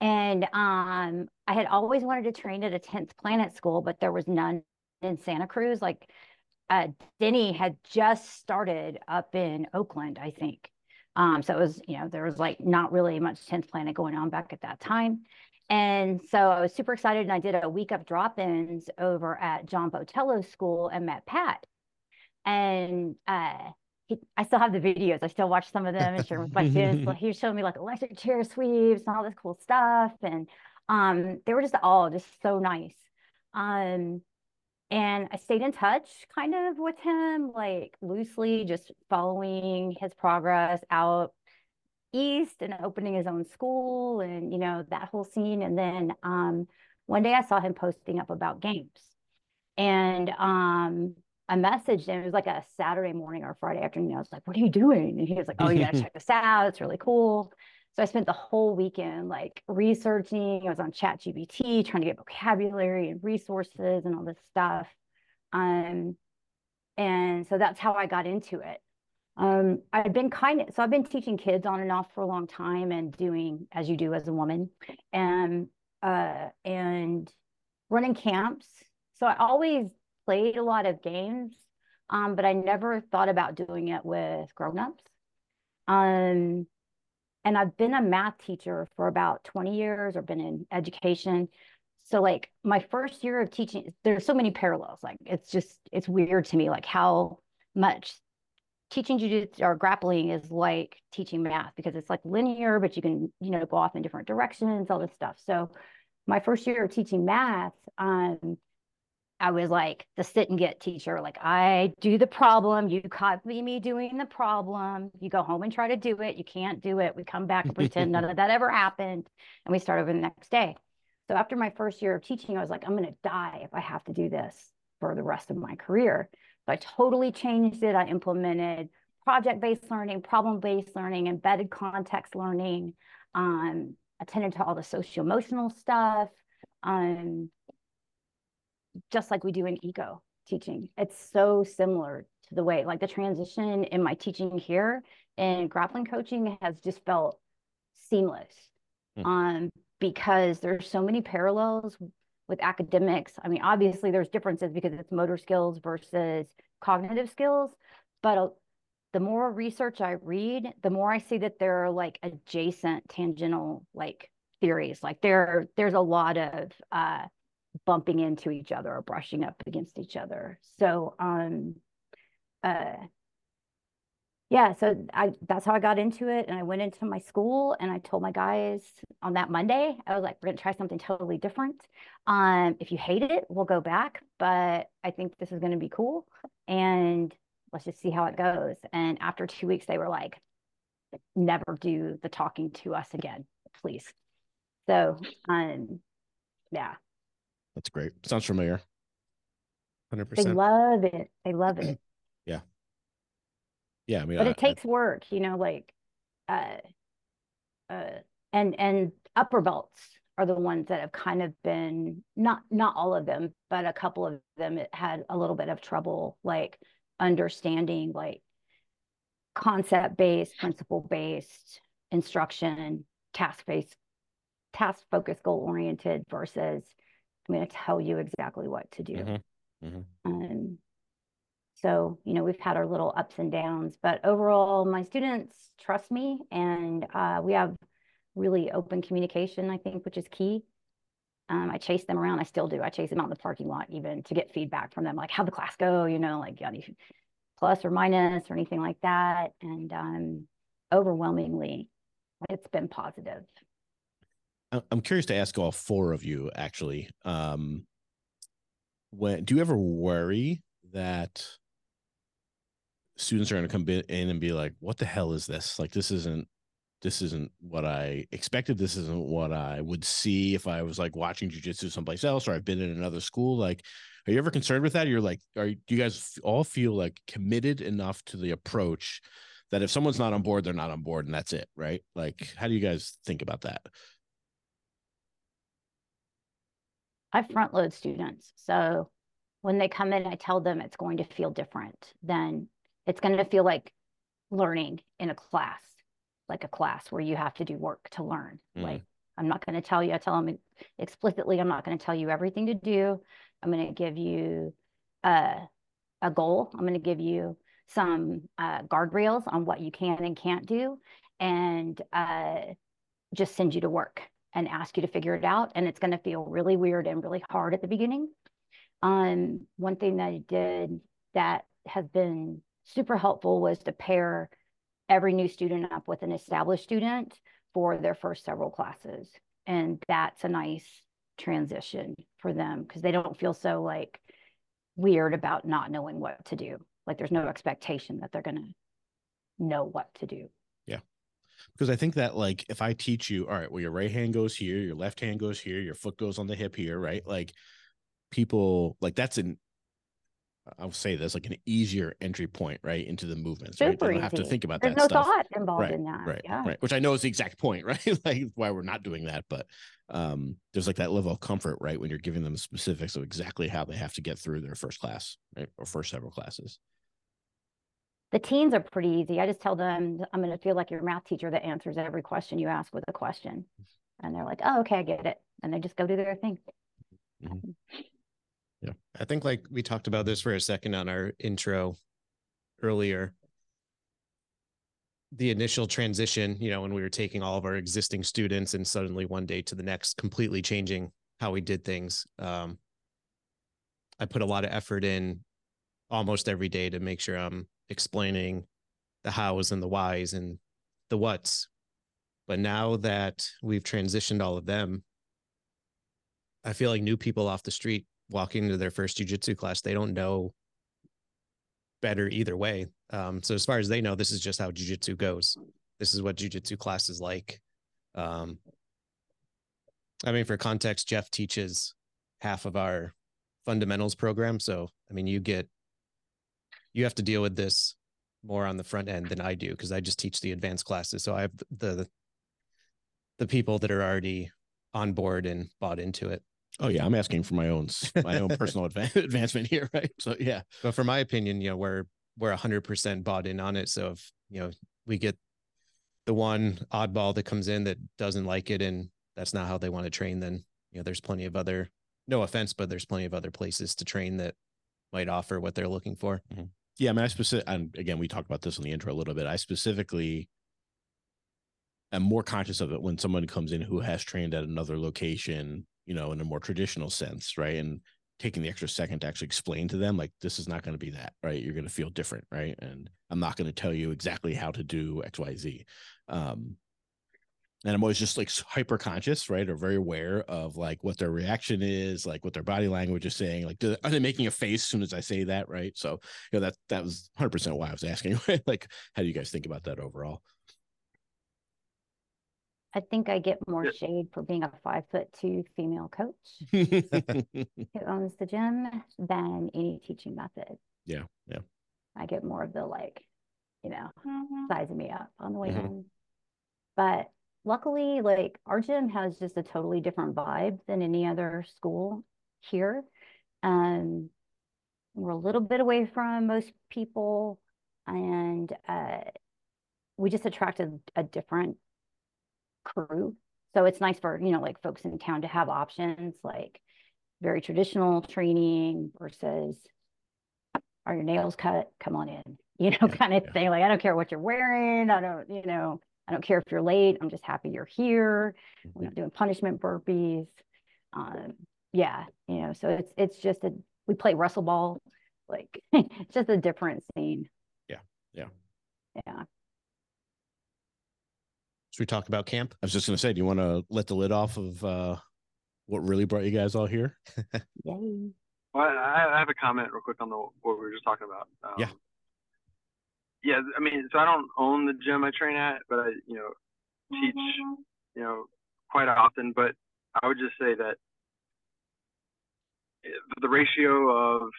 D: And um, I had always wanted to train at a 10th planet school, but there was none in Santa Cruz. Like uh, Denny had just started up in Oakland, I think. Um, so it was, you know, there was like not really much 10th planet going on back at that time. And so I was super excited and I did a week of drop ins over at John Botelho's school and met Pat and uh, he, I still have the videos. I still watch some of them and share with my. But *laughs* he was showing me like electric chair sweeps and all this cool stuff, and um, they were just all just so nice. Um, and I stayed in touch kind of with him, like loosely, just following his progress out east and opening his own school and you know that whole scene. And then um, one day I saw him posting up about games, and um, I messaged him. It was like a Saturday morning or Friday afternoon. I was like, "What are you doing?" And he was like, "Oh, you gotta *laughs* check this out. It's really cool." So I spent the whole weekend like researching. I was on ChatGPT trying to get vocabulary and resources and all this stuff. Um, and so that's how I got into it. Um, I've been kind of so I've been teaching kids on and off for a long time and doing as you do as a woman, and uh, and running camps. So I always played a lot of games, um, but I never thought about doing it with grown-ups. Um, and I've been a math teacher for about 20 years or been in education. So like my first year of teaching, there's so many parallels. Like it's just, it's weird to me, like how much teaching jujitsu or grappling is like teaching math because it's like linear, but you can, you know, go off in different directions, all this stuff. So my first year of teaching math, um, I was like the sit and get teacher. Like I do the problem, you copy me doing the problem. You go home and try to do it. You can't do it. We come back and pretend none of that ever happened, and we start over the next day. So after my first year of teaching, I was like, I'm going to die if I have to do this for the rest of my career. So I totally changed it. I implemented project-based learning, problem-based learning, embedded context learning. Um, attended to all the social-emotional stuff. Um, just like we do in eco teaching. It's so similar to the way, like the transition in my teaching here in grappling coaching has just felt seamless. Mm. Um, because there's so many parallels with academics. I mean, obviously there's differences because it's motor skills versus cognitive skills, but the more research I read, the more I see that there are like adjacent tangential like theories. Like there, there's a lot of uh, bumping into each other or brushing up against each other. So, um, uh, yeah, so I that's how I got into it, and I went into my school and I told my guys on that Monday, I was like, we're gonna try something totally different. Um, if you hate it, we'll go back, but I think this is gonna be cool, and let's just see how it goes. And after two weeks, they were like, never do the talking to us again, please. So, um, yeah,
A: That's great. Sounds familiar.
B: 100%.
D: they love it. They love it.
A: Yeah, I mean,
D: but
A: I-
D: it takes work you know like uh uh and and upper belts are the ones that have kind of been not not all of them but a couple of them it had a little bit of trouble like understanding like concept based principle based instruction task based task focused goal oriented versus i'm going to tell you exactly what to do
A: Mhm, mhm.
D: um, so, you know, we've had our little ups and downs, but overall, my students trust me and uh, we have really open communication, I think, which is key. Um, I chase them around. I still do. I chase them out in the parking lot even to get feedback from them, like how'd the class go? You know, like any plus or minus or anything like that. And um, overwhelmingly, it's been positive.
A: I'm curious to ask all four of you actually. Um, when do you ever worry that students are going to come in and be like, "What the hell is this? Like, this isn't this isn't what I expected. This isn't what I would see if I was like watching jujitsu someplace else or I've been in another school." Like, are you ever concerned with that? You're like, are do you guys all feel like committed enough to the approach that if someone's not on board, they're not on board, and that's it, right? Like, how do you guys think about that?
D: I front load students. So when they come in, I tell them it's going to feel different than it's going to feel like learning in a class, like a class where you have to do work to learn.
A: Mhm.
D: Like I'm not going to tell you, I tell them explicitly, I'm not going to tell you everything to do. I'm going to give you uh, a goal. I'm going to give you some uh, guardrails on what you can and can't do, and uh, just send you to work and ask you to figure it out. And it's going to feel really weird and really hard at the beginning. Um, one thing that I did that has been super helpful was to pair every new student up with an established student for their first several classes. And that's a nice transition for them because they don't feel so like weird about not knowing what to do. Like there's no expectation that they're going to know what to do. Yeah.
A: Because I think that like if I teach you, all right, well, your right hand goes here, your left hand goes here, your foot goes on the hip here, right? Like people like that's an I'll say this like an easier entry point, right, into the movements, right? They don't have to think about
D: There's
A: that
D: no
A: stuff.
D: thought involved
A: Right,
D: in that.
A: Right,
D: yeah.
A: right. Which I know is the exact point, *laughs* right? like why we're not doing that, but um there's like that level of comfort, right, when you're giving them specifics of exactly how they have to get through their first class, right, or first several classes.
D: The teens are pretty easy. I just tell them I'm going to feel like your math teacher that answers every question you ask with a question. And they're like, oh, okay, I get it. And they just go do their thing.
B: I think like we talked about this for a second on our intro earlier. The initial transition, you know, when we were taking all of our existing students and suddenly one day to the next, completely changing how we did things. Um, I put a lot of effort in almost every day to make sure I'm explaining the hows and the whys and the whats. But now that we've transitioned all of them, I feel like new people off the street walking into their first jujitsu class, they don't know better either way. Um, so as far as they know, this is just how jujitsu goes. This is what jujitsu class is like. Um, I mean, for context, Jeff teaches half of our fundamentals program. So, I mean, you get, you have to deal with this more on the front end than I do because I just teach the advanced classes. So I have the, the people that are already on board and bought into it.
A: Oh yeah, I'm asking for my own my own *laughs* personal advan- *laughs* advancement here, right? So yeah,
B: but for my opinion, you know, we're we're hundred percent bought in on it. So if you know we get the one oddball that comes in that doesn't like it and that's not how they want to train, then you know there's plenty of other no offense, but there's plenty of other places to train that might offer what they're looking for. Mm-hmm.
A: Yeah, I mean, I specific, and again, we talked about this in the intro a little bit. I specifically am more conscious of it when someone comes in who has trained at another location, you know, in a more traditional sense, right? And taking the extra second to actually explain to them, like, this is not going to be that, right? You're going to feel different, right? And I'm not going to tell you exactly how to do X, Y, Z. Um, and I'm always just like hyper conscious, right, or very aware of like what their reaction is, like what their body language is saying. Like, do, are they making a face as soon as I say that, right? So, you know, that that was 100 percent why I was asking. *laughs* Like, how do you guys think about that overall?
D: I think I get more shade for being a five foot two female coach *laughs* who owns the gym than any teaching method.
A: Yeah, yeah.
D: I get more of the like, you know, mm-hmm. sizing me up on the way
A: Mhm.
D: in. But luckily, like our gym has just a totally different vibe than any other school here. Um, we're a little bit away from most people, and uh, we just attracted a different crew. So it's nice for, you know, like folks in town to have options like very traditional training versus are your nails cut? Come on in, *laughs* you know,
A: Yeah,
D: kind of
A: yeah.
D: thing. Like, I don't care what you're wearing. I don't, you know, I don't care if you're late. I'm just happy you're here. We're not doing punishment burpees. Um, yeah, you know, so it's it's just a we play wrestle ball, like *laughs* it's just a different scene.
A: Yeah, yeah.
D: Yeah.
B: Should we talk about camp?
A: I was just gonna say, do you want to let the lid off of uh, what really brought you guys all here? *laughs*
E: Well, I, I have a comment real quick on the what we were just talking about. Um,
A: Yeah.
E: Yeah, I mean, so I don't own the gym I train at, but I, you know, teach, you know, quite often. But I would just say that the ratio of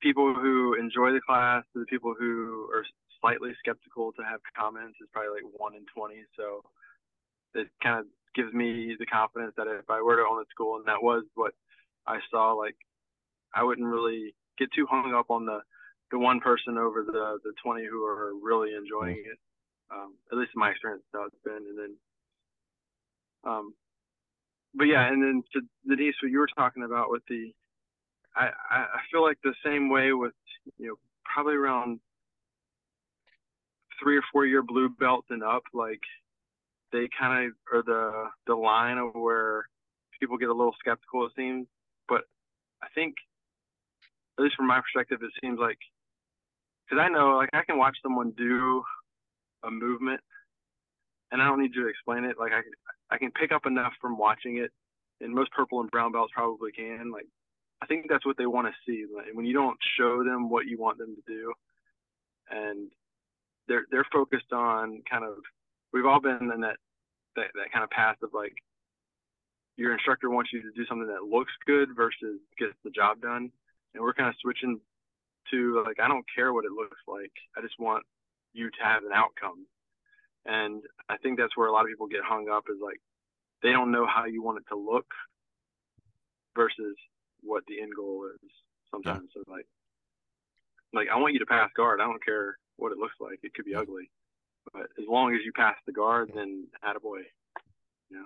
E: people who enjoy the class to the people who are slightly skeptical to have comments is probably like one in 20. So it kind of gives me the confidence that if I were to own a school and that was what I saw, like I wouldn't really get too hung up on the the one person over the the 20 who are really enjoying it. Um, at least in my experience, how it's been. And then, um, but yeah, and then to Denise, what you were talking about with the, I I feel like the same way with you know probably around three or four year blue belt and up, like they kind of are the the line of where people get a little skeptical. It seems, but I think at least from my perspective, it seems like because I know like I can watch someone do a movement, and I don't need you to explain it. Like I can I can pick up enough from watching it, and most purple and brown belts probably can. Like I think that's what they want to see. Like, when you don't show them what you want them to do, and they're they're focused on kind of we've all been in that that, that kind of path of like your instructor wants you to do something that looks good versus gets the job done and we're kind of switching to like I don't care what it looks like. I just want you to have an outcome. And I think that's where a lot of people get hung up is like they don't know how you want it to look versus what the end goal is sometimes. So like like I want you to pass guard. I don't care what it looks like. It could be ugly. But as long as you pass the guard, then attaboy.
A: Yeah,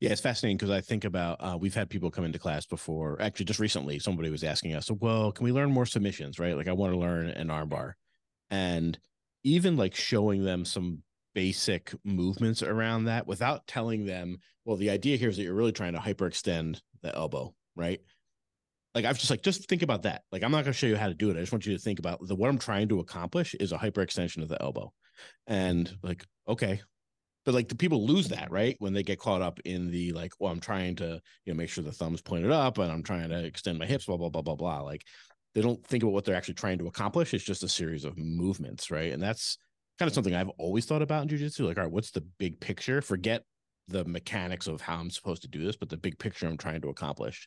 A: Yeah, it's fascinating because I think about uh, we've had people come into class before. Actually, just recently, somebody was asking us, "Well, can we learn more submissions?" Right? Like, I want to learn an armbar, and even like showing them some basic movements around that without telling them, "Well, the idea here is that you're really trying to hyperextend the elbow," right? Like, I've just like just think about that. Like, I'm not going to show you how to do it. I just want you to think about the what I'm trying to accomplish is a hyperextension of the elbow, and like, okay, but like the people lose that right? When they get caught up in the like well i'm trying to you know make sure the thumb's pointed up and i'm trying to extend my hips blah blah blah blah blah. Like they don't think about what they're actually trying to accomplish. It's just a series of movements right? And that's kind of something i've always thought about in jiu-jitsu. Like all right what's the big picture? Forget the mechanics of how i'm supposed to do this but the big picture i'm trying to accomplish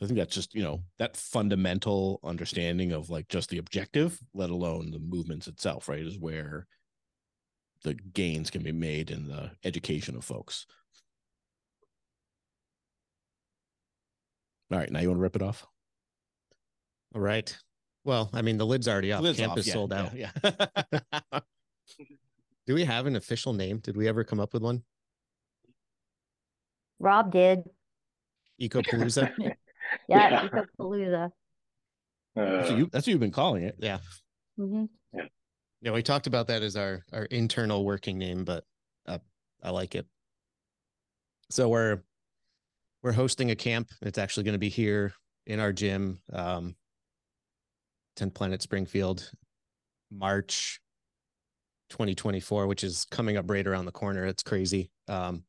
A: i think that's just you know that fundamental understanding of like just the objective let alone the movements itself right is where the gains can be made in the education of folks. All right, now you want to rip it off?
B: All right. Well, I mean, the lid's already up.
A: Lid's
B: Camp
A: off,
B: is
A: yeah,
B: sold
A: yeah,
B: out.
A: Yeah. *laughs*
B: Do we have an official name? Did we ever come up with one?
D: Rob did.
B: Ecopalooza? *laughs* *laughs*
D: Yeah,
C: Yeah.
D: Ecopalooza.
A: That's what,
C: Uh,
A: you, that's what you've been calling it.
B: Yeah.
D: Mhm.
B: Yeah, we talked about that as our our internal working name, but uh, I like it. So we're we're hosting a camp. It's actually going to be here in our gym, um, 10th Planet Springfield, March 2024, which is coming up right around the corner. It's crazy. Um,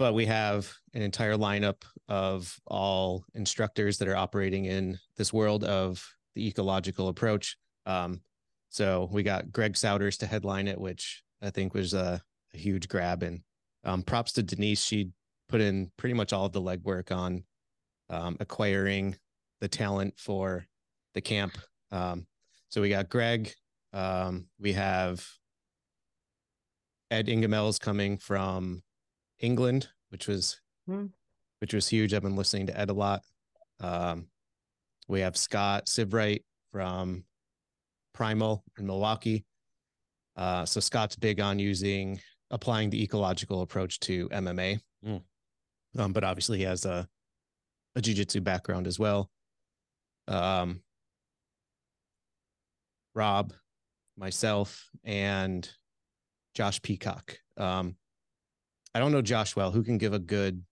B: but we have an entire lineup of all instructors that are operating in this world of the ecological approach. Um, so we got Greg Souders to headline it, which I think was a, a huge grab. And um, props to Denise. She put in pretty much all of the legwork on um, acquiring the talent for the camp. Um, so we got Greg. Um, we have Ed Ingemels coming from England, which was
D: Hmm.
B: which was huge. I've been listening to Ed a lot. Um, we have Scott Sivright from Primal in Milwaukee. Uh, so Scott's big on using applying the ecological approach to MMA.
A: Mm.
B: Um, but obviously he has a a jujitsu background as well. Um, Rob, myself, and Josh Peacock. Um, I don't know Josh well. Who can give a good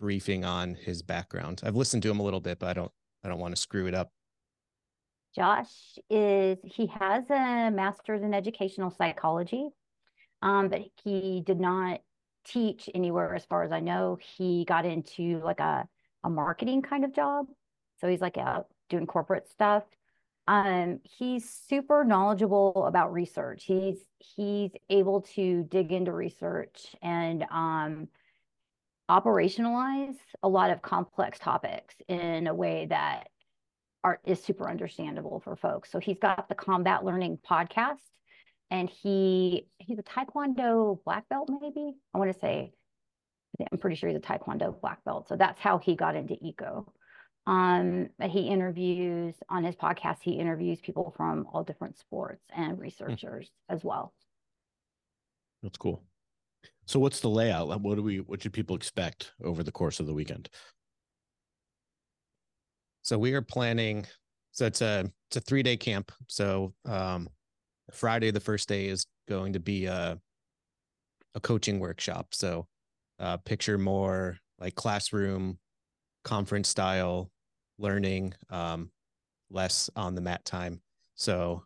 B: briefing on his background? I've listened to him a little bit, but I don't. I don't want to screw it up.
D: Josh is, he has a master's in educational psychology, um, but he did not teach anywhere as far as I know. He got into like a, a marketing kind of job. So he's like out doing corporate stuff. Um, he's super knowledgeable about research. He's he's able to dig into research and um, operationalize a lot of complex topics in a way that are is super understandable for folks. So he's got the Combat Learning podcast, and he he's a Taekwondo black belt, maybe I want to say. I'm pretty sure he's a Taekwondo black belt. So that's how he got into eco. Um, he interviews on his podcast. He interviews people from all different sports and researchers as well.
A: That's cool. So what's the layout? Like, What do we? What should people expect over the course of the weekend?
B: So we are planning. So it's a it's a three day camp. So um, Friday the first day is going to be a a coaching workshop. So uh, picture more like classroom, conference style learning, um, less on the mat time. So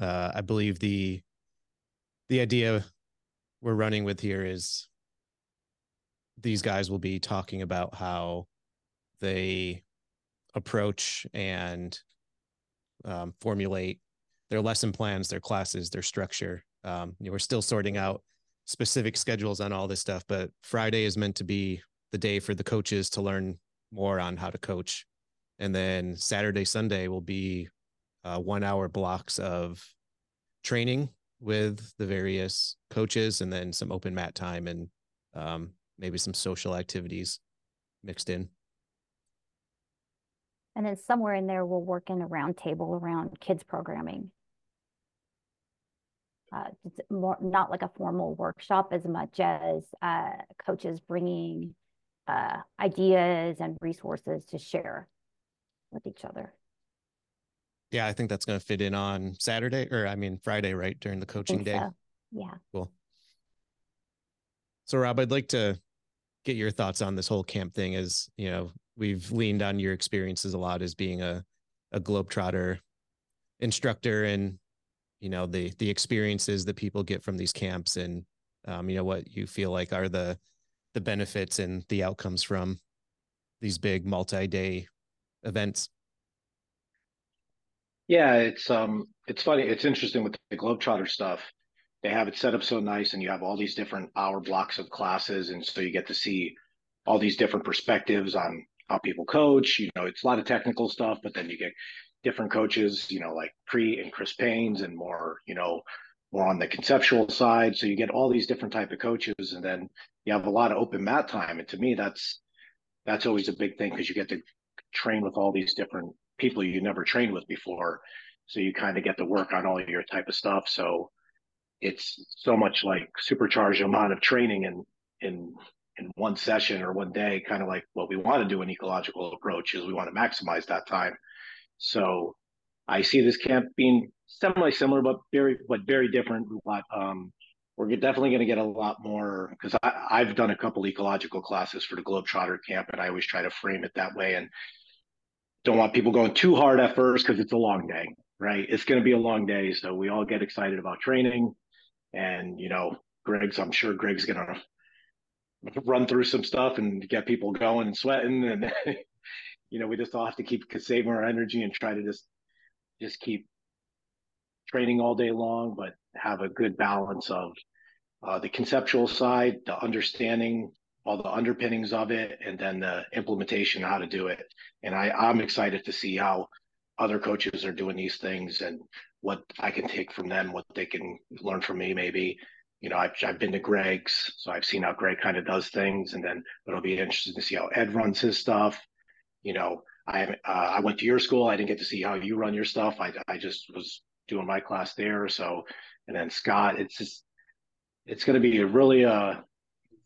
B: uh, I believe the the idea we're running with here is these guys will be talking about how they approach and um, formulate their lesson plans, their classes, their structure. Um, you know, we're still sorting out specific schedules on all this stuff, but Friday is meant to be the day for the coaches to learn more on how to coach. And then Saturday, Sunday will be uh, one hour blocks of training with the various coaches and then some open mat time and um, maybe some social activities mixed in.
D: And then somewhere in there, we'll work in a round table around kids programming. Uh, it's more not like a formal workshop as much as uh, coaches bringing uh, ideas and resources to share with each other.
B: Yeah, I think that's going to fit in on Saturday or I mean Friday, right during the coaching day.
D: so. Yeah.
B: Cool. So Rob, I'd like to get your thoughts on this whole camp thing as, you know, we've leaned on your experiences a lot as being a a globetrotter instructor and you know the the experiences that people get from these camps and um, you know what you feel like are the the benefits and the outcomes from these big multi-day events.
C: Yeah, it's um it's funny, it's interesting with the Globetrotter stuff. They have it set up so nice and you have all these different hour blocks of classes and so you get to see all these different perspectives on how people coach. You know, it's a lot of technical stuff, but then you get different coaches, you know, like Priit and Chris Paynes and more, you know, more on the conceptual side. So you get all these different type of coaches and then you have a lot of open mat time. And to me, that's that's always a big thing because you get to train with all these different people you never trained with before. So you kind of get to work on all your type of stuff. So it's so much like supercharged amount of training in in in one session or one day, kind of like what we want to do in ecological approach is we want to maximize that time. So I see this camp being semi similar, but very but very different. But um, we're definitely going to get a lot more because I've done a couple ecological classes for the Globetrotter camp, and I always try to frame it that way. And don't want people going too hard at first because it's a long day, right? It's going to be a long day, so we all get excited about training. And you know, Greg's, I'm sure Greg's going to run through some stuff and get people going and sweating, and *laughs* you know, we just all have to keep saving our energy and try to just just keep training all day long, but have a good balance of uh, the conceptual side, the understanding all the underpinnings of it, and then the implementation, how to do it. And I, I'm excited to see how other coaches are doing these things and what I can take from them, what they can learn from me, maybe. You know, I've, I've been to Greg's, so I've seen how Greg kind of does things, and then it'll be interesting to see how Ed runs his stuff. You know, I uh, I went to your school. I didn't get to see how you run your stuff. I I just was doing my class there. So, and then Scott, it's just it's going to be a really uh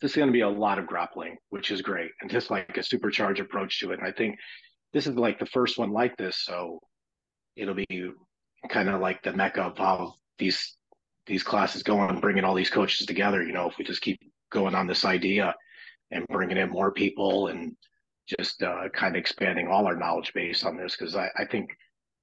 C: this is going to be a lot of grappling, which is great, and just like a supercharged approach to it. And I think this is like the first one like this, so it'll be kind of like the mecca of how these these classes go on, bringing all these coaches together. You know, if we just keep going on this idea and bringing in more people and just uh, kind of expanding all our knowledge base on this, because I, I think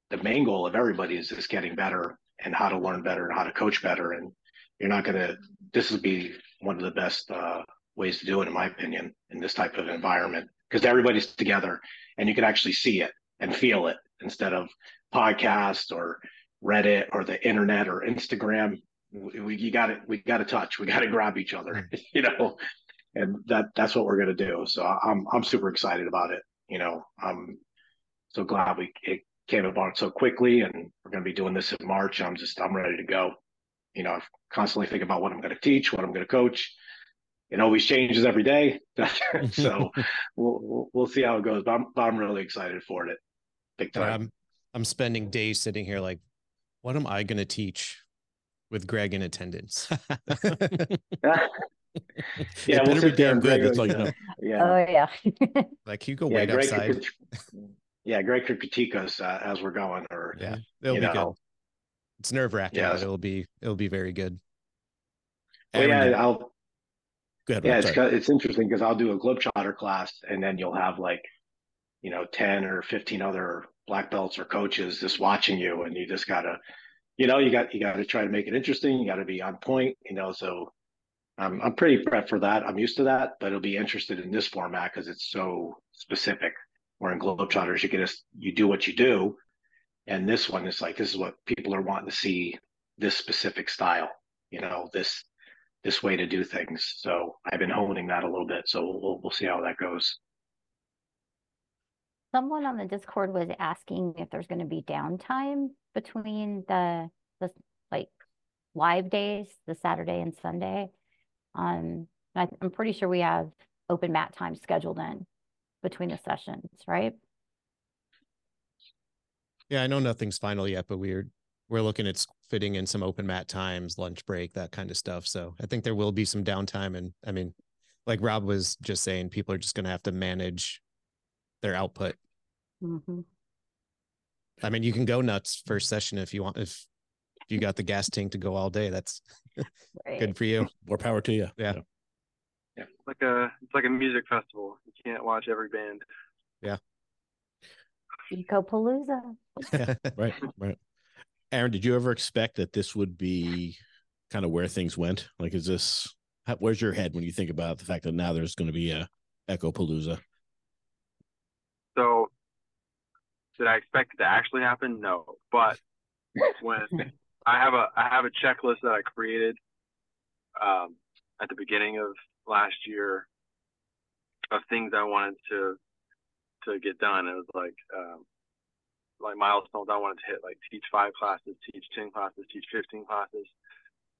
C: the main goal of everybody is just getting better and how to learn better and how to coach better. And you're not going to, this will be one of the best uh, ways to do it, in my opinion, in this type of environment, because everybody's together and you can actually see it and feel it instead of podcast or Reddit or the internet or Instagram. We, we you got it. We got to touch. We got to grab each other. *laughs* You know, and that that's what we're gonna do. So I'm I'm super excited about it. You know, I'm so glad we it came about so quickly, and we're gonna be doing this in March. I'm just I'm ready to go. You know, I constantly think about what I'm gonna teach, what I'm gonna coach. It always changes every day, *laughs* so *laughs* we'll, we'll, we'll see how it goes. But I'm but I'm really excited for it, big time.
B: I'm I'm spending days sitting here like, what am I gonna teach with Greg in attendance? *laughs*
A: yeah, we'll better be damn good. That's all you know.
D: Yeah. Oh yeah.
B: like you go yeah, wait Greg outside.
C: Could, yeah, Greg could critique us uh, as we're going, or
B: yeah, it'll be know. It's nerve wracking, yeah, but it'll be it'll be very good.
C: Well, yeah, I'll. Good. Yeah, it's it's interesting because I'll do a globetrotter class, and then you'll have like, you know, ten or fifteen other black belts or coaches just watching you, and you just gotta, you know, you got you got to try to make it interesting. You got to be on point, you know. So I'm I'm pretty prepped for that. I'm used to that, but it'll be interested in this format because it's so specific. Where in Globetrotters, you get a, you do what you do, and this one is like this is what people are wanting to see. This specific style, you know, this this way to do things. So I've been honing that a little bit. So we'll we'll see how that goes.
D: Someone on the Discord was asking if there's going to be downtime between the the like live days, the Saturday and Sunday. Um, I, I'm pretty sure we have open mat time scheduled in between the sessions, right?
B: Yeah, I know nothing's final yet, but we're we're looking at fitting in some open mat times, lunch break, that kind of stuff. So I think there will be some downtime. And I mean, like Rob was just saying, people are just going to have to manage their output. Mm-hmm. I mean, you can go nuts first session if you want. If you got the gas tank to go all day, that's *laughs* right. good for you.
A: More power to you.
B: Yeah.
E: Yeah. It's like a it's like a music festival. You can't watch every band.
B: Yeah.
D: Ecopalooza.
A: yeah, *laughs* right, right. Aaron, did you ever expect that this would be kind of where things went? Like, is this where's your head when you think about the fact that now there's going to be a Ecopalooza?
E: So, did I expect it to actually happen? No, but *laughs* when I have a I have a checklist that I created um, at the beginning of last year of things I wanted to to get done. It was like um, like milestones I wanted to hit, like teach five classes, teach ten classes, teach fifteen classes,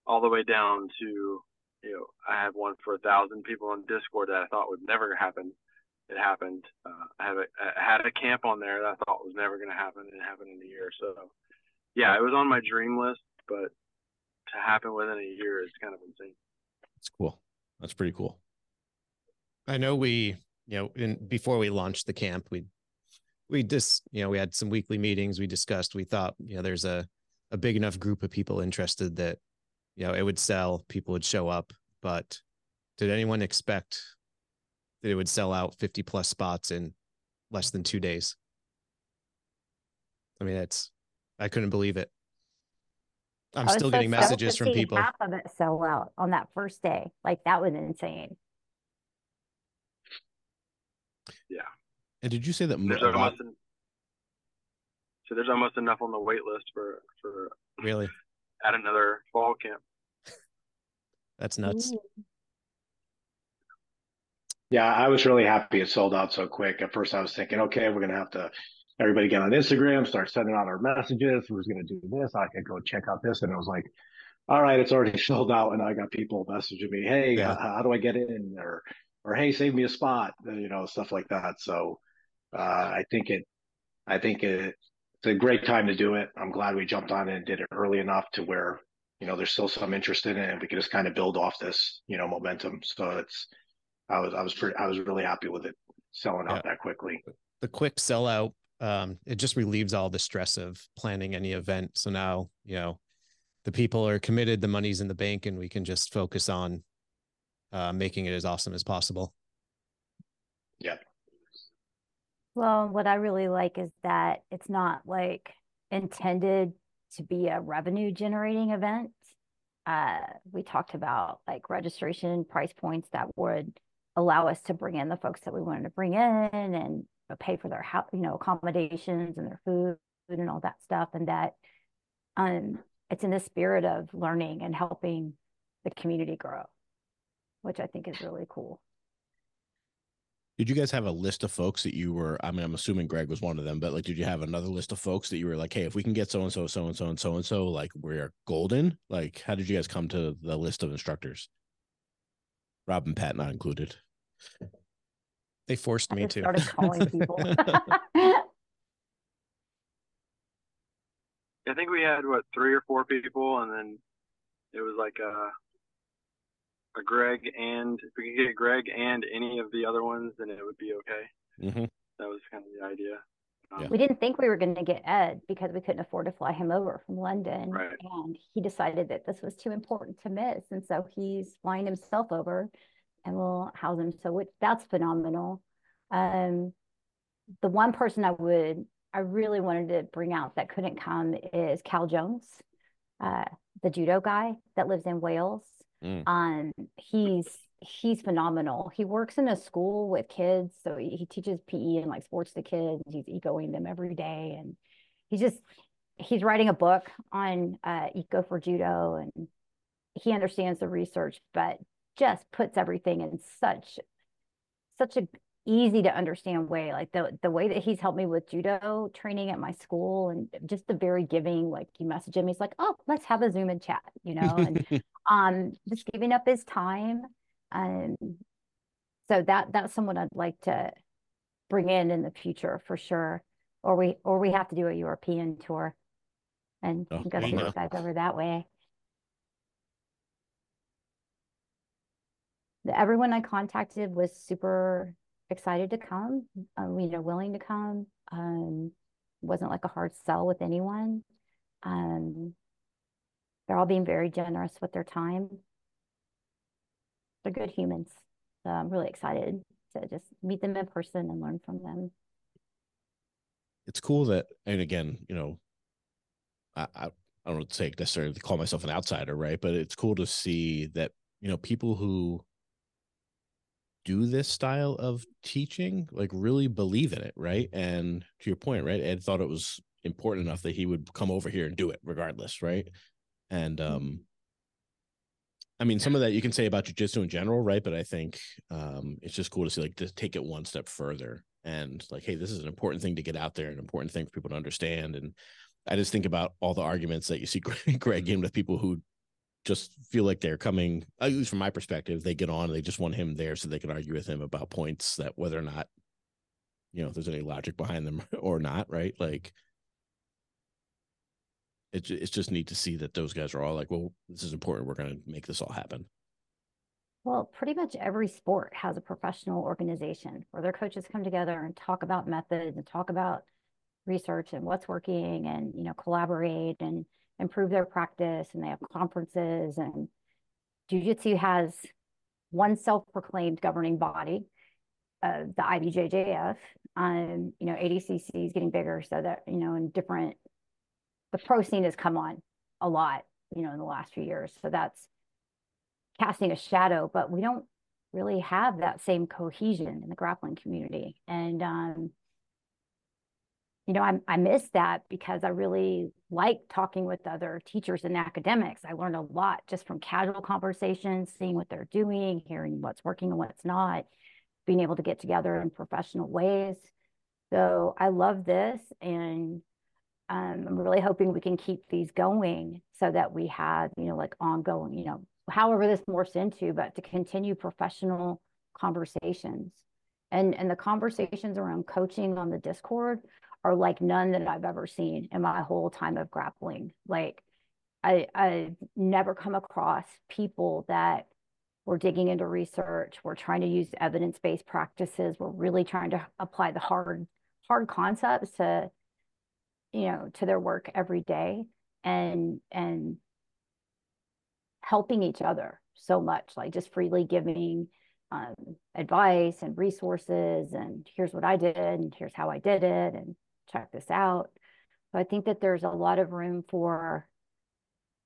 E: all the way down to you know I have one for a thousand people on Discord that I thought would never happen. It happened. Uh, I have a, I had a camp on there that I thought was never going to happen, and it happened in a year. So yeah, it was on my dream list, but to happen within a year is kind of insane.
A: That's cool. That's pretty cool.
B: I know we, you know, in, before we launched the camp, we we just you know we had some weekly meetings we discussed we thought you know there's a a big enough group of people interested that you know it would sell people would show up but did anyone expect that it would sell out 50 plus spots in less than two days i mean it's i couldn't believe it i'm still getting messages from people
D: Half of it sell out on that first day. Like that was insane.
A: And did you say that mo-
E: There's
A: a lot-
E: almost en- so there's almost enough on the wait list for for
B: really
E: at another fall camp. *laughs*
B: that's nuts
C: Yeah, I was really happy it sold out so quick. At first, I was thinking, okay, we're gonna have to everybody get on Instagram, start sending out our messages. Who's gonna do this? I could go check out this, and it was like, all right, it's already *laughs* sold out, and I got people messaging me, hey,
B: Yeah.
C: how, how do I get in? Or or hey, save me a spot, you know, stuff like that. So uh, I think it, I think it, it's a great time to do it. I'm glad we jumped on it and did it early enough to where you know there's still some interest in it, and we can just kind of build off this, you know, momentum. So it's I was I was pretty I was really happy with it selling out that quickly.
B: the quick sellout um it just relieves all the stress of planning any event so now you know the people are committed the money's in the bank and we can just focus on uh making it as awesome as possible Yeah.
D: Well, what I really like is that it's not like intended to be a revenue generating event. Uh, we talked about like registration price points that would allow us to bring in the folks that we wanted to bring in and pay for their house, you know, accommodations and their food and all that stuff. And that um, it's in the spirit of learning and helping the community grow, which I think is really cool.
A: Did you guys have a list of folks that you were? I mean, I'm assuming Greg was one of them, but like, did you have another list of folks that you were like, hey, if we can get so and so, so and so, and so and so, like, we're golden? Like, how did you guys come to the list of instructors? Rob and Pat not included.
B: they forced
D: I
B: me to
D: started calling people. *laughs*
E: I think we had what three or four people, and then it was like a a Greg and if we could get Greg and any of the other ones, then it would be okay.
A: Mm-hmm.
E: That was kind of the idea. Um,
A: Yeah.
D: we didn't think we were going to get Ed because we couldn't afford to fly him over from London.
E: Right.
D: And he decided that this was too important to miss. And so he's flying himself over and we'll house him. So which, that's phenomenal. Um, the one person I would, I really wanted to bring out that couldn't come is Cal Jones, uh, the judo guy that lives in Wales.
A: Mm.
D: Um, he's he's phenomenal. He works in a school with kids, so he, he teaches PE and like sports to kids. He's ecoing them every day, and he's just he's writing a book on uh, eco for judo, and he understands the research, but just puts everything in such such a easy to understand way. Like the the way that he's helped me with judo training at my school, and just the very giving. Like you message him, he's like, "Oh, let's have a Zoom and chat," you know, and *laughs* *laughs* um, just giving up his time. Um, so that that's someone I'd like to bring in in the future for sure. Or we or we have to do a European tour, and
A: Oh,
D: go those guys over that way. Everyone I contacted was super excited to come, um, you know, willing to come. Um, wasn't like a hard sell with anyone. Um, they're all being very generous with their time. They're good humans. So I'm really excited to just meet them in person and learn from them.
A: it's cool that and again you know I, I i don't say necessarily call myself an outsider right but it's cool to see that you know people who do this style of teaching like really believe in it right and to your point right ed thought it was important enough that he would come over here and do it regardless right and um I mean, some of that you can say about jujitsu in general, right? But I think um, it's just cool to see, like, to take it one step further and, like, hey, this is an important thing to get out there, an important thing for people to understand. And I just think about all the arguments that you see *laughs* Greg, Greg in with people who just feel like they're coming, at least from my perspective, they get on and they just want him there so they can argue with him about points that whether or not, you know, if there's any logic behind them *laughs* or not, right? Like, it's it's just neat to see that those guys are all like, well, this is important. We're going to make this all happen.
D: Well, pretty much every sport has a professional organization where their coaches come together and talk about methods and talk about research and what's working and you know collaborate and improve their practice and they have conferences and jiu-jitsu has one self-proclaimed governing body uh, the IBJJF um you know ADCC is getting bigger so that you know in different the pro scene has come on a lot you know in the last few years so that's casting a shadow, but we don't really have that same cohesion in the grappling community. And, um, you know, I, I miss that because I really like talking with other teachers and academics. I learned a lot just from casual conversations, seeing what they're doing, hearing what's working and what's not, being able to get together in professional ways. So I love this. And um, I'm really hoping we can keep these going so that we have, you know, like ongoing, you know, however this morphs into, but to continue professional conversations. And, and the conversations around coaching on the Discord are like none that I've ever seen in my whole time of grappling. Like I, I've never come across people that were digging into research, we're trying to use evidence-based practices, we're really trying to apply the hard, hard concepts to, you know, to their work every day and and helping each other so much, like just freely giving um, advice and resources and here's what I did and here's how I did it and check this out. So I think that there's a lot of room for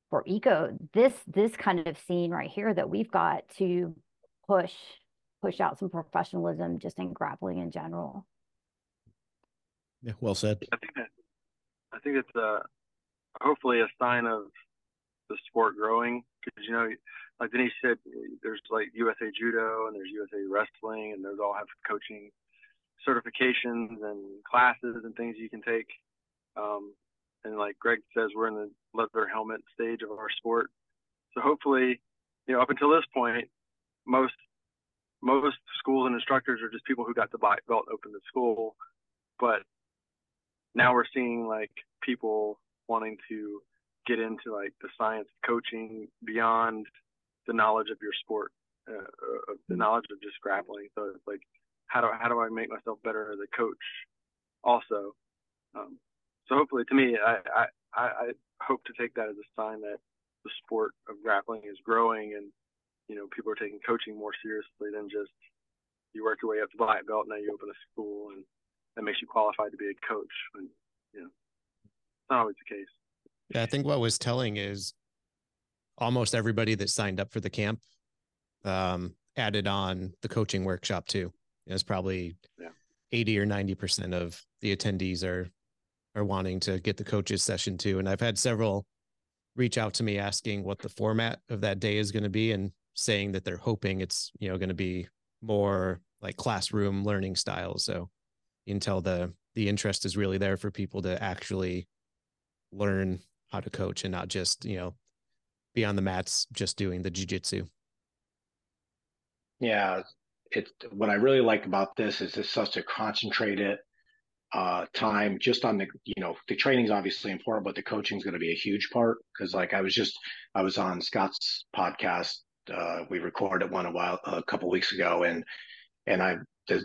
D: for eco this this kind of scene right here that we've got to push push out some professionalism just in grappling in general.
A: Yeah, well said.
E: I think it's uh, hopefully a sign of the sport growing because you know, like Denise said, there's like USA Judo and there's USA Wrestling, and those all have coaching certifications and classes and things you can take. Um, and like Greg says, we're in the leather helmet stage of our sport. So hopefully, you know, up until this point, most most schools and instructors are just people who got the belt open the school. But now we're seeing like people wanting to get into like the science of coaching beyond the knowledge of your sport, uh, uh, the mm-hmm. knowledge of just grappling. So it's like, how do how do I make myself better as a coach? Also, um, so hopefully, to me, I, I I hope to take that as a sign that the sport of grappling is growing, and you know, people are taking coaching more seriously than just you work your way up to black belt, now you open a school, and that makes you qualified to be a coach. And you know, not always the case.
B: Yeah, I think what was telling is almost everybody that signed up for the camp um, added on the coaching workshop too. It's probably yeah. 80 or 90% of the attendees are are wanting to get the coaches session too. And I've had several reach out to me asking what the format of that day is going to be and saying that they're hoping it's, you know, going to be more like classroom learning style. So you can tell the the interest is really there for people to actually learn how to coach and not just you know be on the mats just doing the jujitsu.
C: Yeah, it's what I really like about this is it's such a concentrated uh, time just on the you know the training is obviously important, but the coaching is going to be a huge part because like I was just I was on Scott's podcast. Uh, we recorded one a while a couple weeks ago, and and I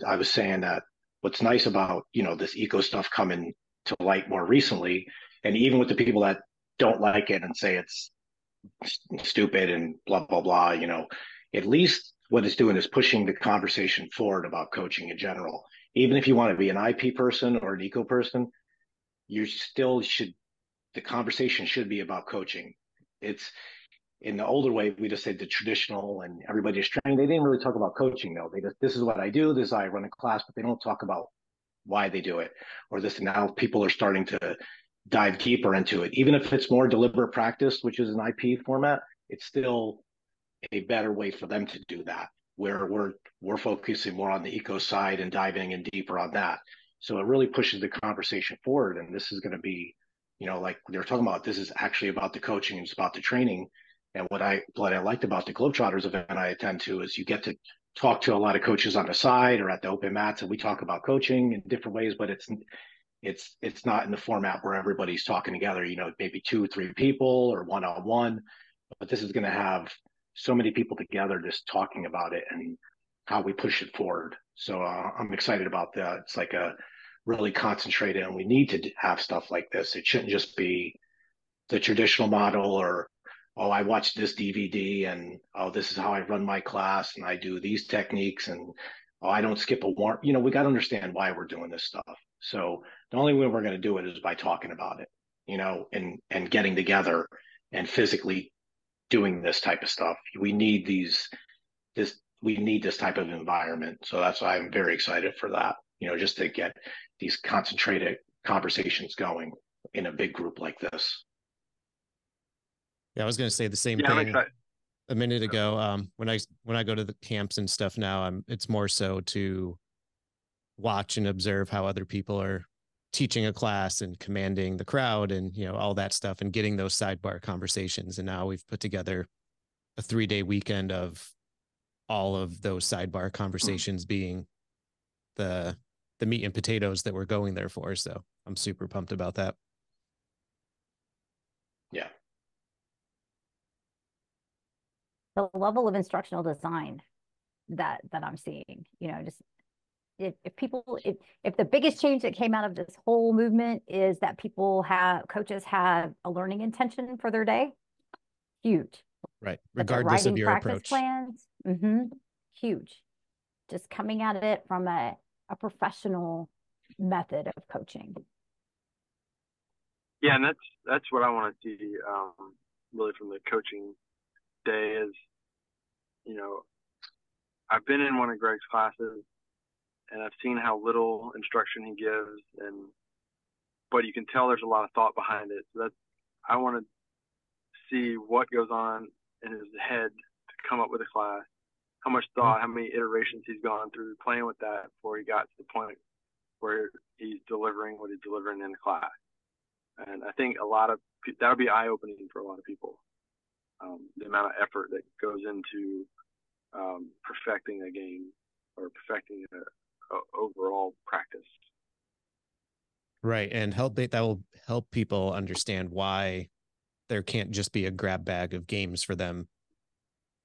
C: I was saying that what's nice about you know this eco stuff coming to light more recently, and even with the people that don't like it and say it's stupid and blah blah blah you know at least what it's doing is pushing the conversation forward about coaching in general. Even if you want to be an ip person or an eco person you still should the conversation should be about coaching. It's in the older way we just said the traditional and everybody's trained they didn't really talk about coaching though. They just this is what i do this i run a class but they don't talk about why they do it or this now people are starting to dive deeper into it. Even if it's more deliberate practice, which is an IP format, it's still a better way for them to do that. Where we're we're focusing more on the eco side and diving in deeper on that. So it really pushes the conversation forward. And this is going to be, you know, like they're talking about. This is actually about the coaching. It's about the training. And what I what I liked about the Globetrotters event I attend to is you get to talk to a lot of coaches on the side or at the open mats, and we talk about coaching in different ways. But it's it's it's not in the format where everybody's talking together you know maybe two or three people or one on one but this is going to have so many people together just talking about it and how we push it forward. So uh, I'm excited about that. It's like a really concentrated, and we need to have stuff like this. It shouldn't just be the traditional model or oh i watched this dvd and oh this is how i run my class and i do these techniques and oh i don't skip a warm you know we got to understand why we're doing this stuff so the only way we're going to do it is by talking about it you know and and getting together and physically doing this type of stuff. We need these this we need this type of environment. So that's why i'm very excited for that you know just to get these concentrated conversations going in a big group like this.
B: Yeah, I was going to say the same yeah, thing a minute ago. Um, when I when I go to the camps and stuff now, I'm it's more so to watch and observe how other people are teaching a class and commanding the crowd and you know all that stuff and getting those sidebar conversations. And now we've put together a three day weekend of all of those sidebar conversations mm. being the the meat and potatoes that we're going there for. So I'm super pumped about that.
C: Yeah,
D: the level of instructional design that that I'm seeing. You know, just if, if people if if the biggest change that came out of this whole movement is that people have coaches have a learning intention for their day, huge.
B: Right. Regardless of your approach.
D: Plans, mm-hmm, huge. Just coming at it from a, a professional method of coaching.
E: Yeah, and that's that's what I want to see um, really from the coaching day is, you know, I've been in one of Greg's classes and I've seen how little instruction he gives and but you can tell there's a lot of thought behind it. So that's I want to see what goes on in his head to come up with a class, how much thought, how many iterations he's gone through playing with that before he got to the point where he's delivering what he's delivering in the class. And I think a lot of that would be eye opening for a lot of people um, the amount of effort that goes into um, perfecting a game or perfecting a overall practice.
B: Right, and help that will help people understand why there can't just be a grab bag of games for them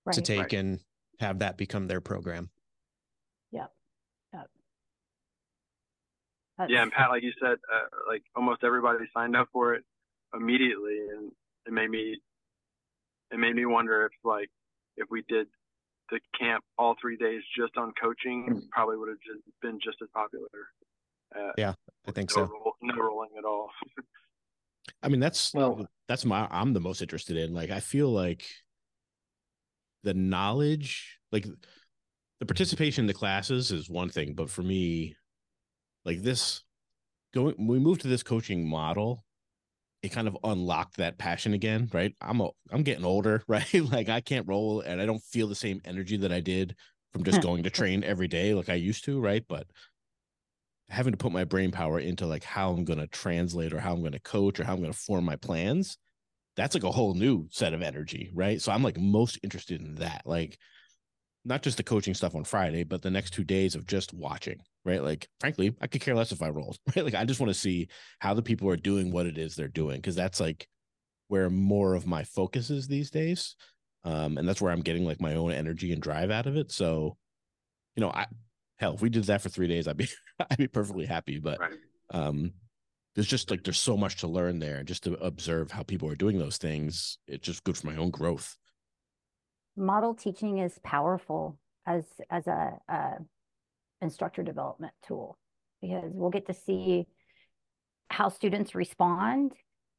B: right. to take right. and have that become their program.
D: Yep. Yep.
E: yeah, and Pat, like you said, uh, like almost everybody signed up for it immediately, and it made me it made me wonder if like if we did the camp all three days just on coaching, mm-hmm. probably would have just been just as popular.
B: Uh, yeah, I think
E: no
B: so.
E: Roll, no rolling at all. *laughs*
A: I mean, that's well, that's my I'm the most interested in. Like, I feel like the knowledge, like the participation in the classes is one thing, but for me, like this going, we move to this coaching model, it kind of unlocked that passion again, right? I'm a, I'm getting older, *laughs* right? like I can't roll and I don't feel the same energy that I did from just going to train every day like I used to, right? But having to put my brain power into like how I'm going to translate or how I'm going to coach or how I'm going to form my plans, that's like a whole new set of energy, right? So I'm like most interested in that. Like not just the coaching stuff on Friday, but the next two days of just watching, right? Like, frankly, I could care less if I rolled, *laughs* right? Like, I just want to see how the people are doing what it is they're doing because that's like where more of my focus is these days. Um, and that's where I'm getting like my own energy and drive out of it. So, you know, I hell, if we did that for three days, I'd be *laughs* I'd be perfectly happy. But right. um, there's just like there's so much to learn there, and just to observe how people are doing those things. It's just good for my own growth
D: model teaching is powerful as as a, a instructor development tool because we'll get to see how students respond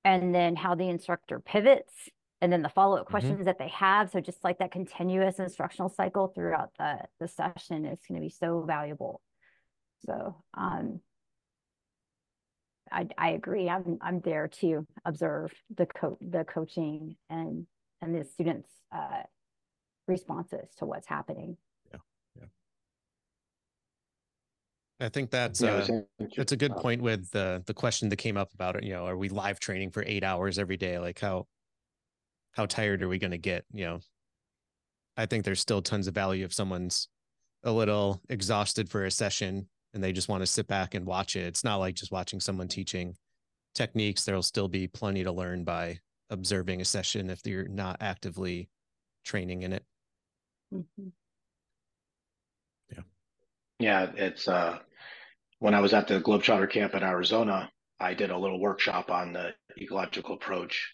D: and then how the instructor pivots and then the follow-up mm-hmm. questions mm-hmm. that they have so just like that continuous instructional cycle throughout the the session is going to be so valuable so um I, I agree. I'm I'm there to observe the co- the coaching and and the students uh, responses to what's happening.
B: Yeah. Yeah. I think that's yeah, uh, that's a good point with the the question that came up about it. You know, are we live training for eight hours every day? Like how how tired are we going to get? You know, I think there's still tons of value if someone's a little exhausted for a session and they just want to sit back and watch it. It's not like just watching someone teaching techniques. There'll still be plenty to learn by observing a session if you're not actively training in it.
D: Mhm.
C: Yeah, it's uh when I was at the Globetrotter camp in Arizona, I did a little workshop on the ecological approach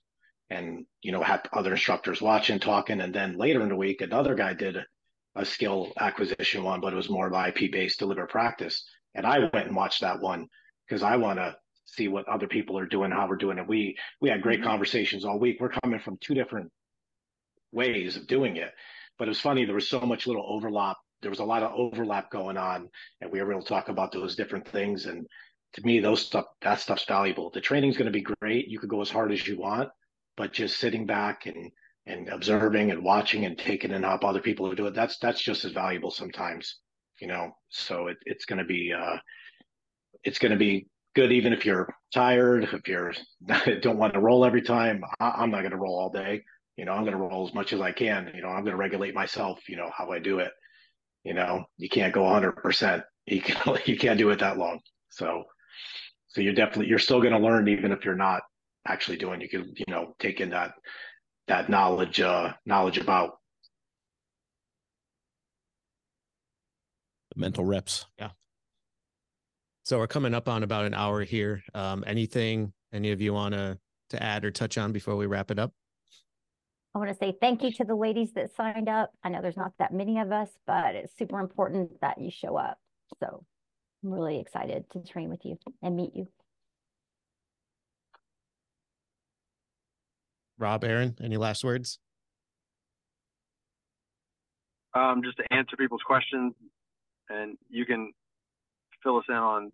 C: and you know had other instructors watching, talking, and then later in the week another guy did a skill acquisition one, but it was more of IP based deliberate practice. And I went and watched that one because I want to see what other people are doing, how we're doing it. We we had great mm-hmm. conversations all week. We're coming from two different ways of doing it, but it was funny. There was so much little overlap. There was a lot of overlap going on, and we were able to talk about those different things. And to me, those stuff that stuff's valuable. The training's going to be great. You could go as hard as you want, but just sitting back and and observing and watching and taking in how other people do it that's that's just as valuable sometimes you know so it, it's going to be uh it's going to be good even if you're tired if you're *laughs* don't want to roll every time I, am not going to roll all day you know i'm going to roll as much as i can you know i'm going to regulate myself you know how i do it you know you can't go 100% *laughs* you can you can't do it that long so so you're definitely you're still going to learn even if you're not actually doing you can you know take in that that knowledge uh, knowledge about.
A: The mental reps. Yeah.
B: So we're coming up on about an hour here. Um, anything any of you want to to add or touch on before we wrap it up?
D: I want to say thank you to the ladies that signed up. I know there's not that many of us, but it's super important that you show up. So I'm really excited to train with you and meet you.
B: Rob, Aaron, any last words?
E: Um, just to answer people's questions, and you can fill us in on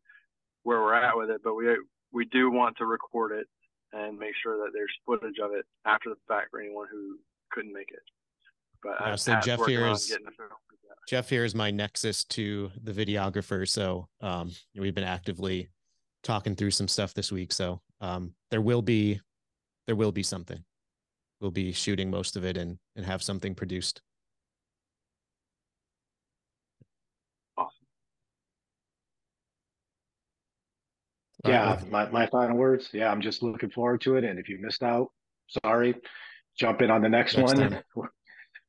E: where we're at with it. But we we do want to record it and make sure that there's footage of it after the fact for anyone who couldn't make it. But
B: Yeah, so Jeff here is-
E: getting the film for that.
B: Jeff here is my nexus to the videographer. So um, we've been actively talking through some stuff this week. So um, there will be there will be something. We'll be shooting most of it and and have something produced.
E: Awesome.
B: All right,
C: Yeah, my, my final words. Yeah, I'm just looking forward to it. And if you missed out, sorry, jump in on the next,
B: Next
C: one. *laughs*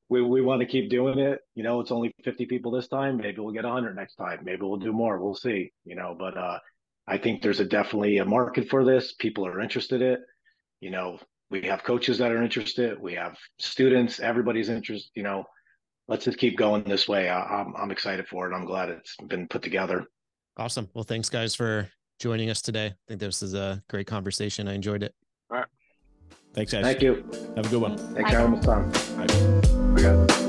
C: We we want to keep doing it. You know, it's only 50 people this time. Maybe we'll get 100 next time. Maybe we'll do more. We'll see. You know, but uh, I think there's a definitely a market for this. People are interested in it. You know, we have coaches that are interested. We have students. Everybody's interested. You know, let's just keep going this way. I, I'm I'm excited for it. I'm glad it's been put together.
B: awesome. Well, thanks guys for joining us today. I think this is a great conversation. I enjoyed it. All right.
A: Thanks, guys.
C: Thank you.
A: Have a good one.
C: Thanks
D: Bye.
C: for having us.
A: Bye.
C: Okay.